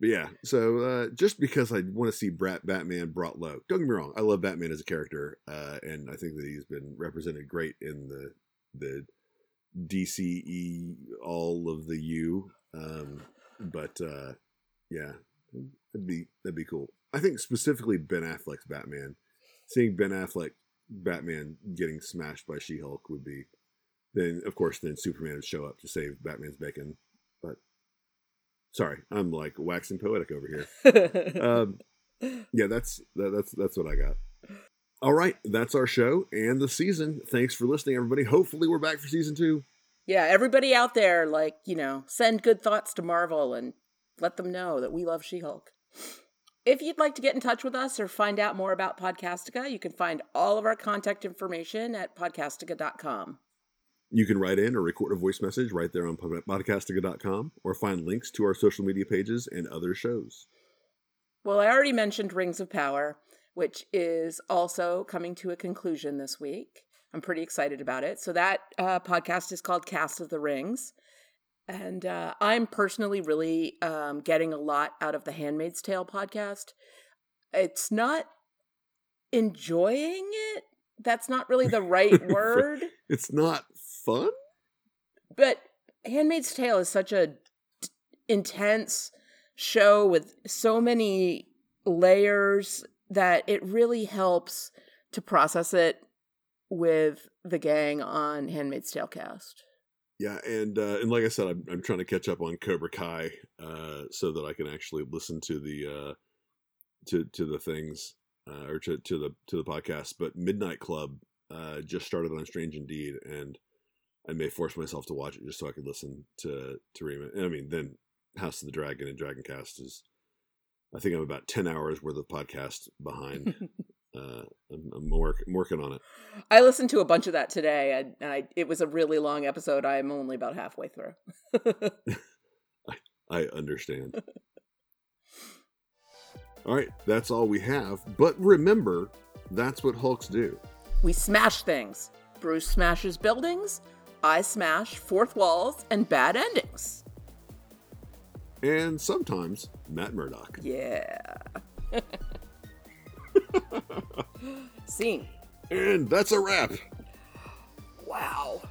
but yeah, so uh, just because I want to see Brat Batman brought low, don't get me wrong, I love Batman as a character, uh, and I think that he's been represented great in the the DCE all of the U. Um, but uh, yeah, that'd be that'd be cool. I think specifically Ben Affleck's Batman, seeing Ben Affleck Batman getting smashed by She Hulk would be. Then of course, then Superman would show up to save Batman's bacon. But sorry, I'm like waxing poetic over here. Um, [LAUGHS] yeah, that's that, that's that's what I got. All right, that's our show and the season. Thanks for listening, everybody. Hopefully, we're back for season two. yeah, everybody out there, like, you know, send good thoughts to Marvel and let them know that we love She Hulk. If you'd like to get in touch with us or find out more about Podcastica, you can find all of our contact information at podcastica.com. You can write in or record a voice message right there on podcastica.com or find links to our social media pages and other shows. Well, I already mentioned Rings of Power, which is also coming to a conclusion this week. I'm pretty excited about it. So, that uh, podcast is called Cast of the Rings. And uh, I'm personally really um, getting a lot out of the Handmaid's Tale podcast. It's not enjoying it. That's not really the right [LAUGHS] word. It's not fun. but Handmaid's Tale is such a intense show with so many layers that it really helps to process it with the gang on Handmaid's Tale cast. Yeah, and uh, and like I said, I'm, I'm trying to catch up on Cobra Kai uh, so that I can actually listen to the uh, to to the things uh, or to, to the to the podcast. But Midnight Club uh, just started on Strange Indeed, and I may force myself to watch it just so I could listen to to Rima. I mean, then House of the Dragon and Dragon Cast is. I think I'm about ten hours worth of podcast behind. [LAUGHS] uh, I'm, I'm, work, I'm working on it. I listened to a bunch of that today, and, I, it was a really long episode. I'm only about halfway through. [LAUGHS] [LAUGHS] I understand. all right, that's all we have. But remember, that's what Hulks do. we smash things. Bruce smashes buildings. I smash fourth walls and bad endings. And sometimes Matt Murdock. Yeah. [LAUGHS] Scene. And that's a wrap. Wow.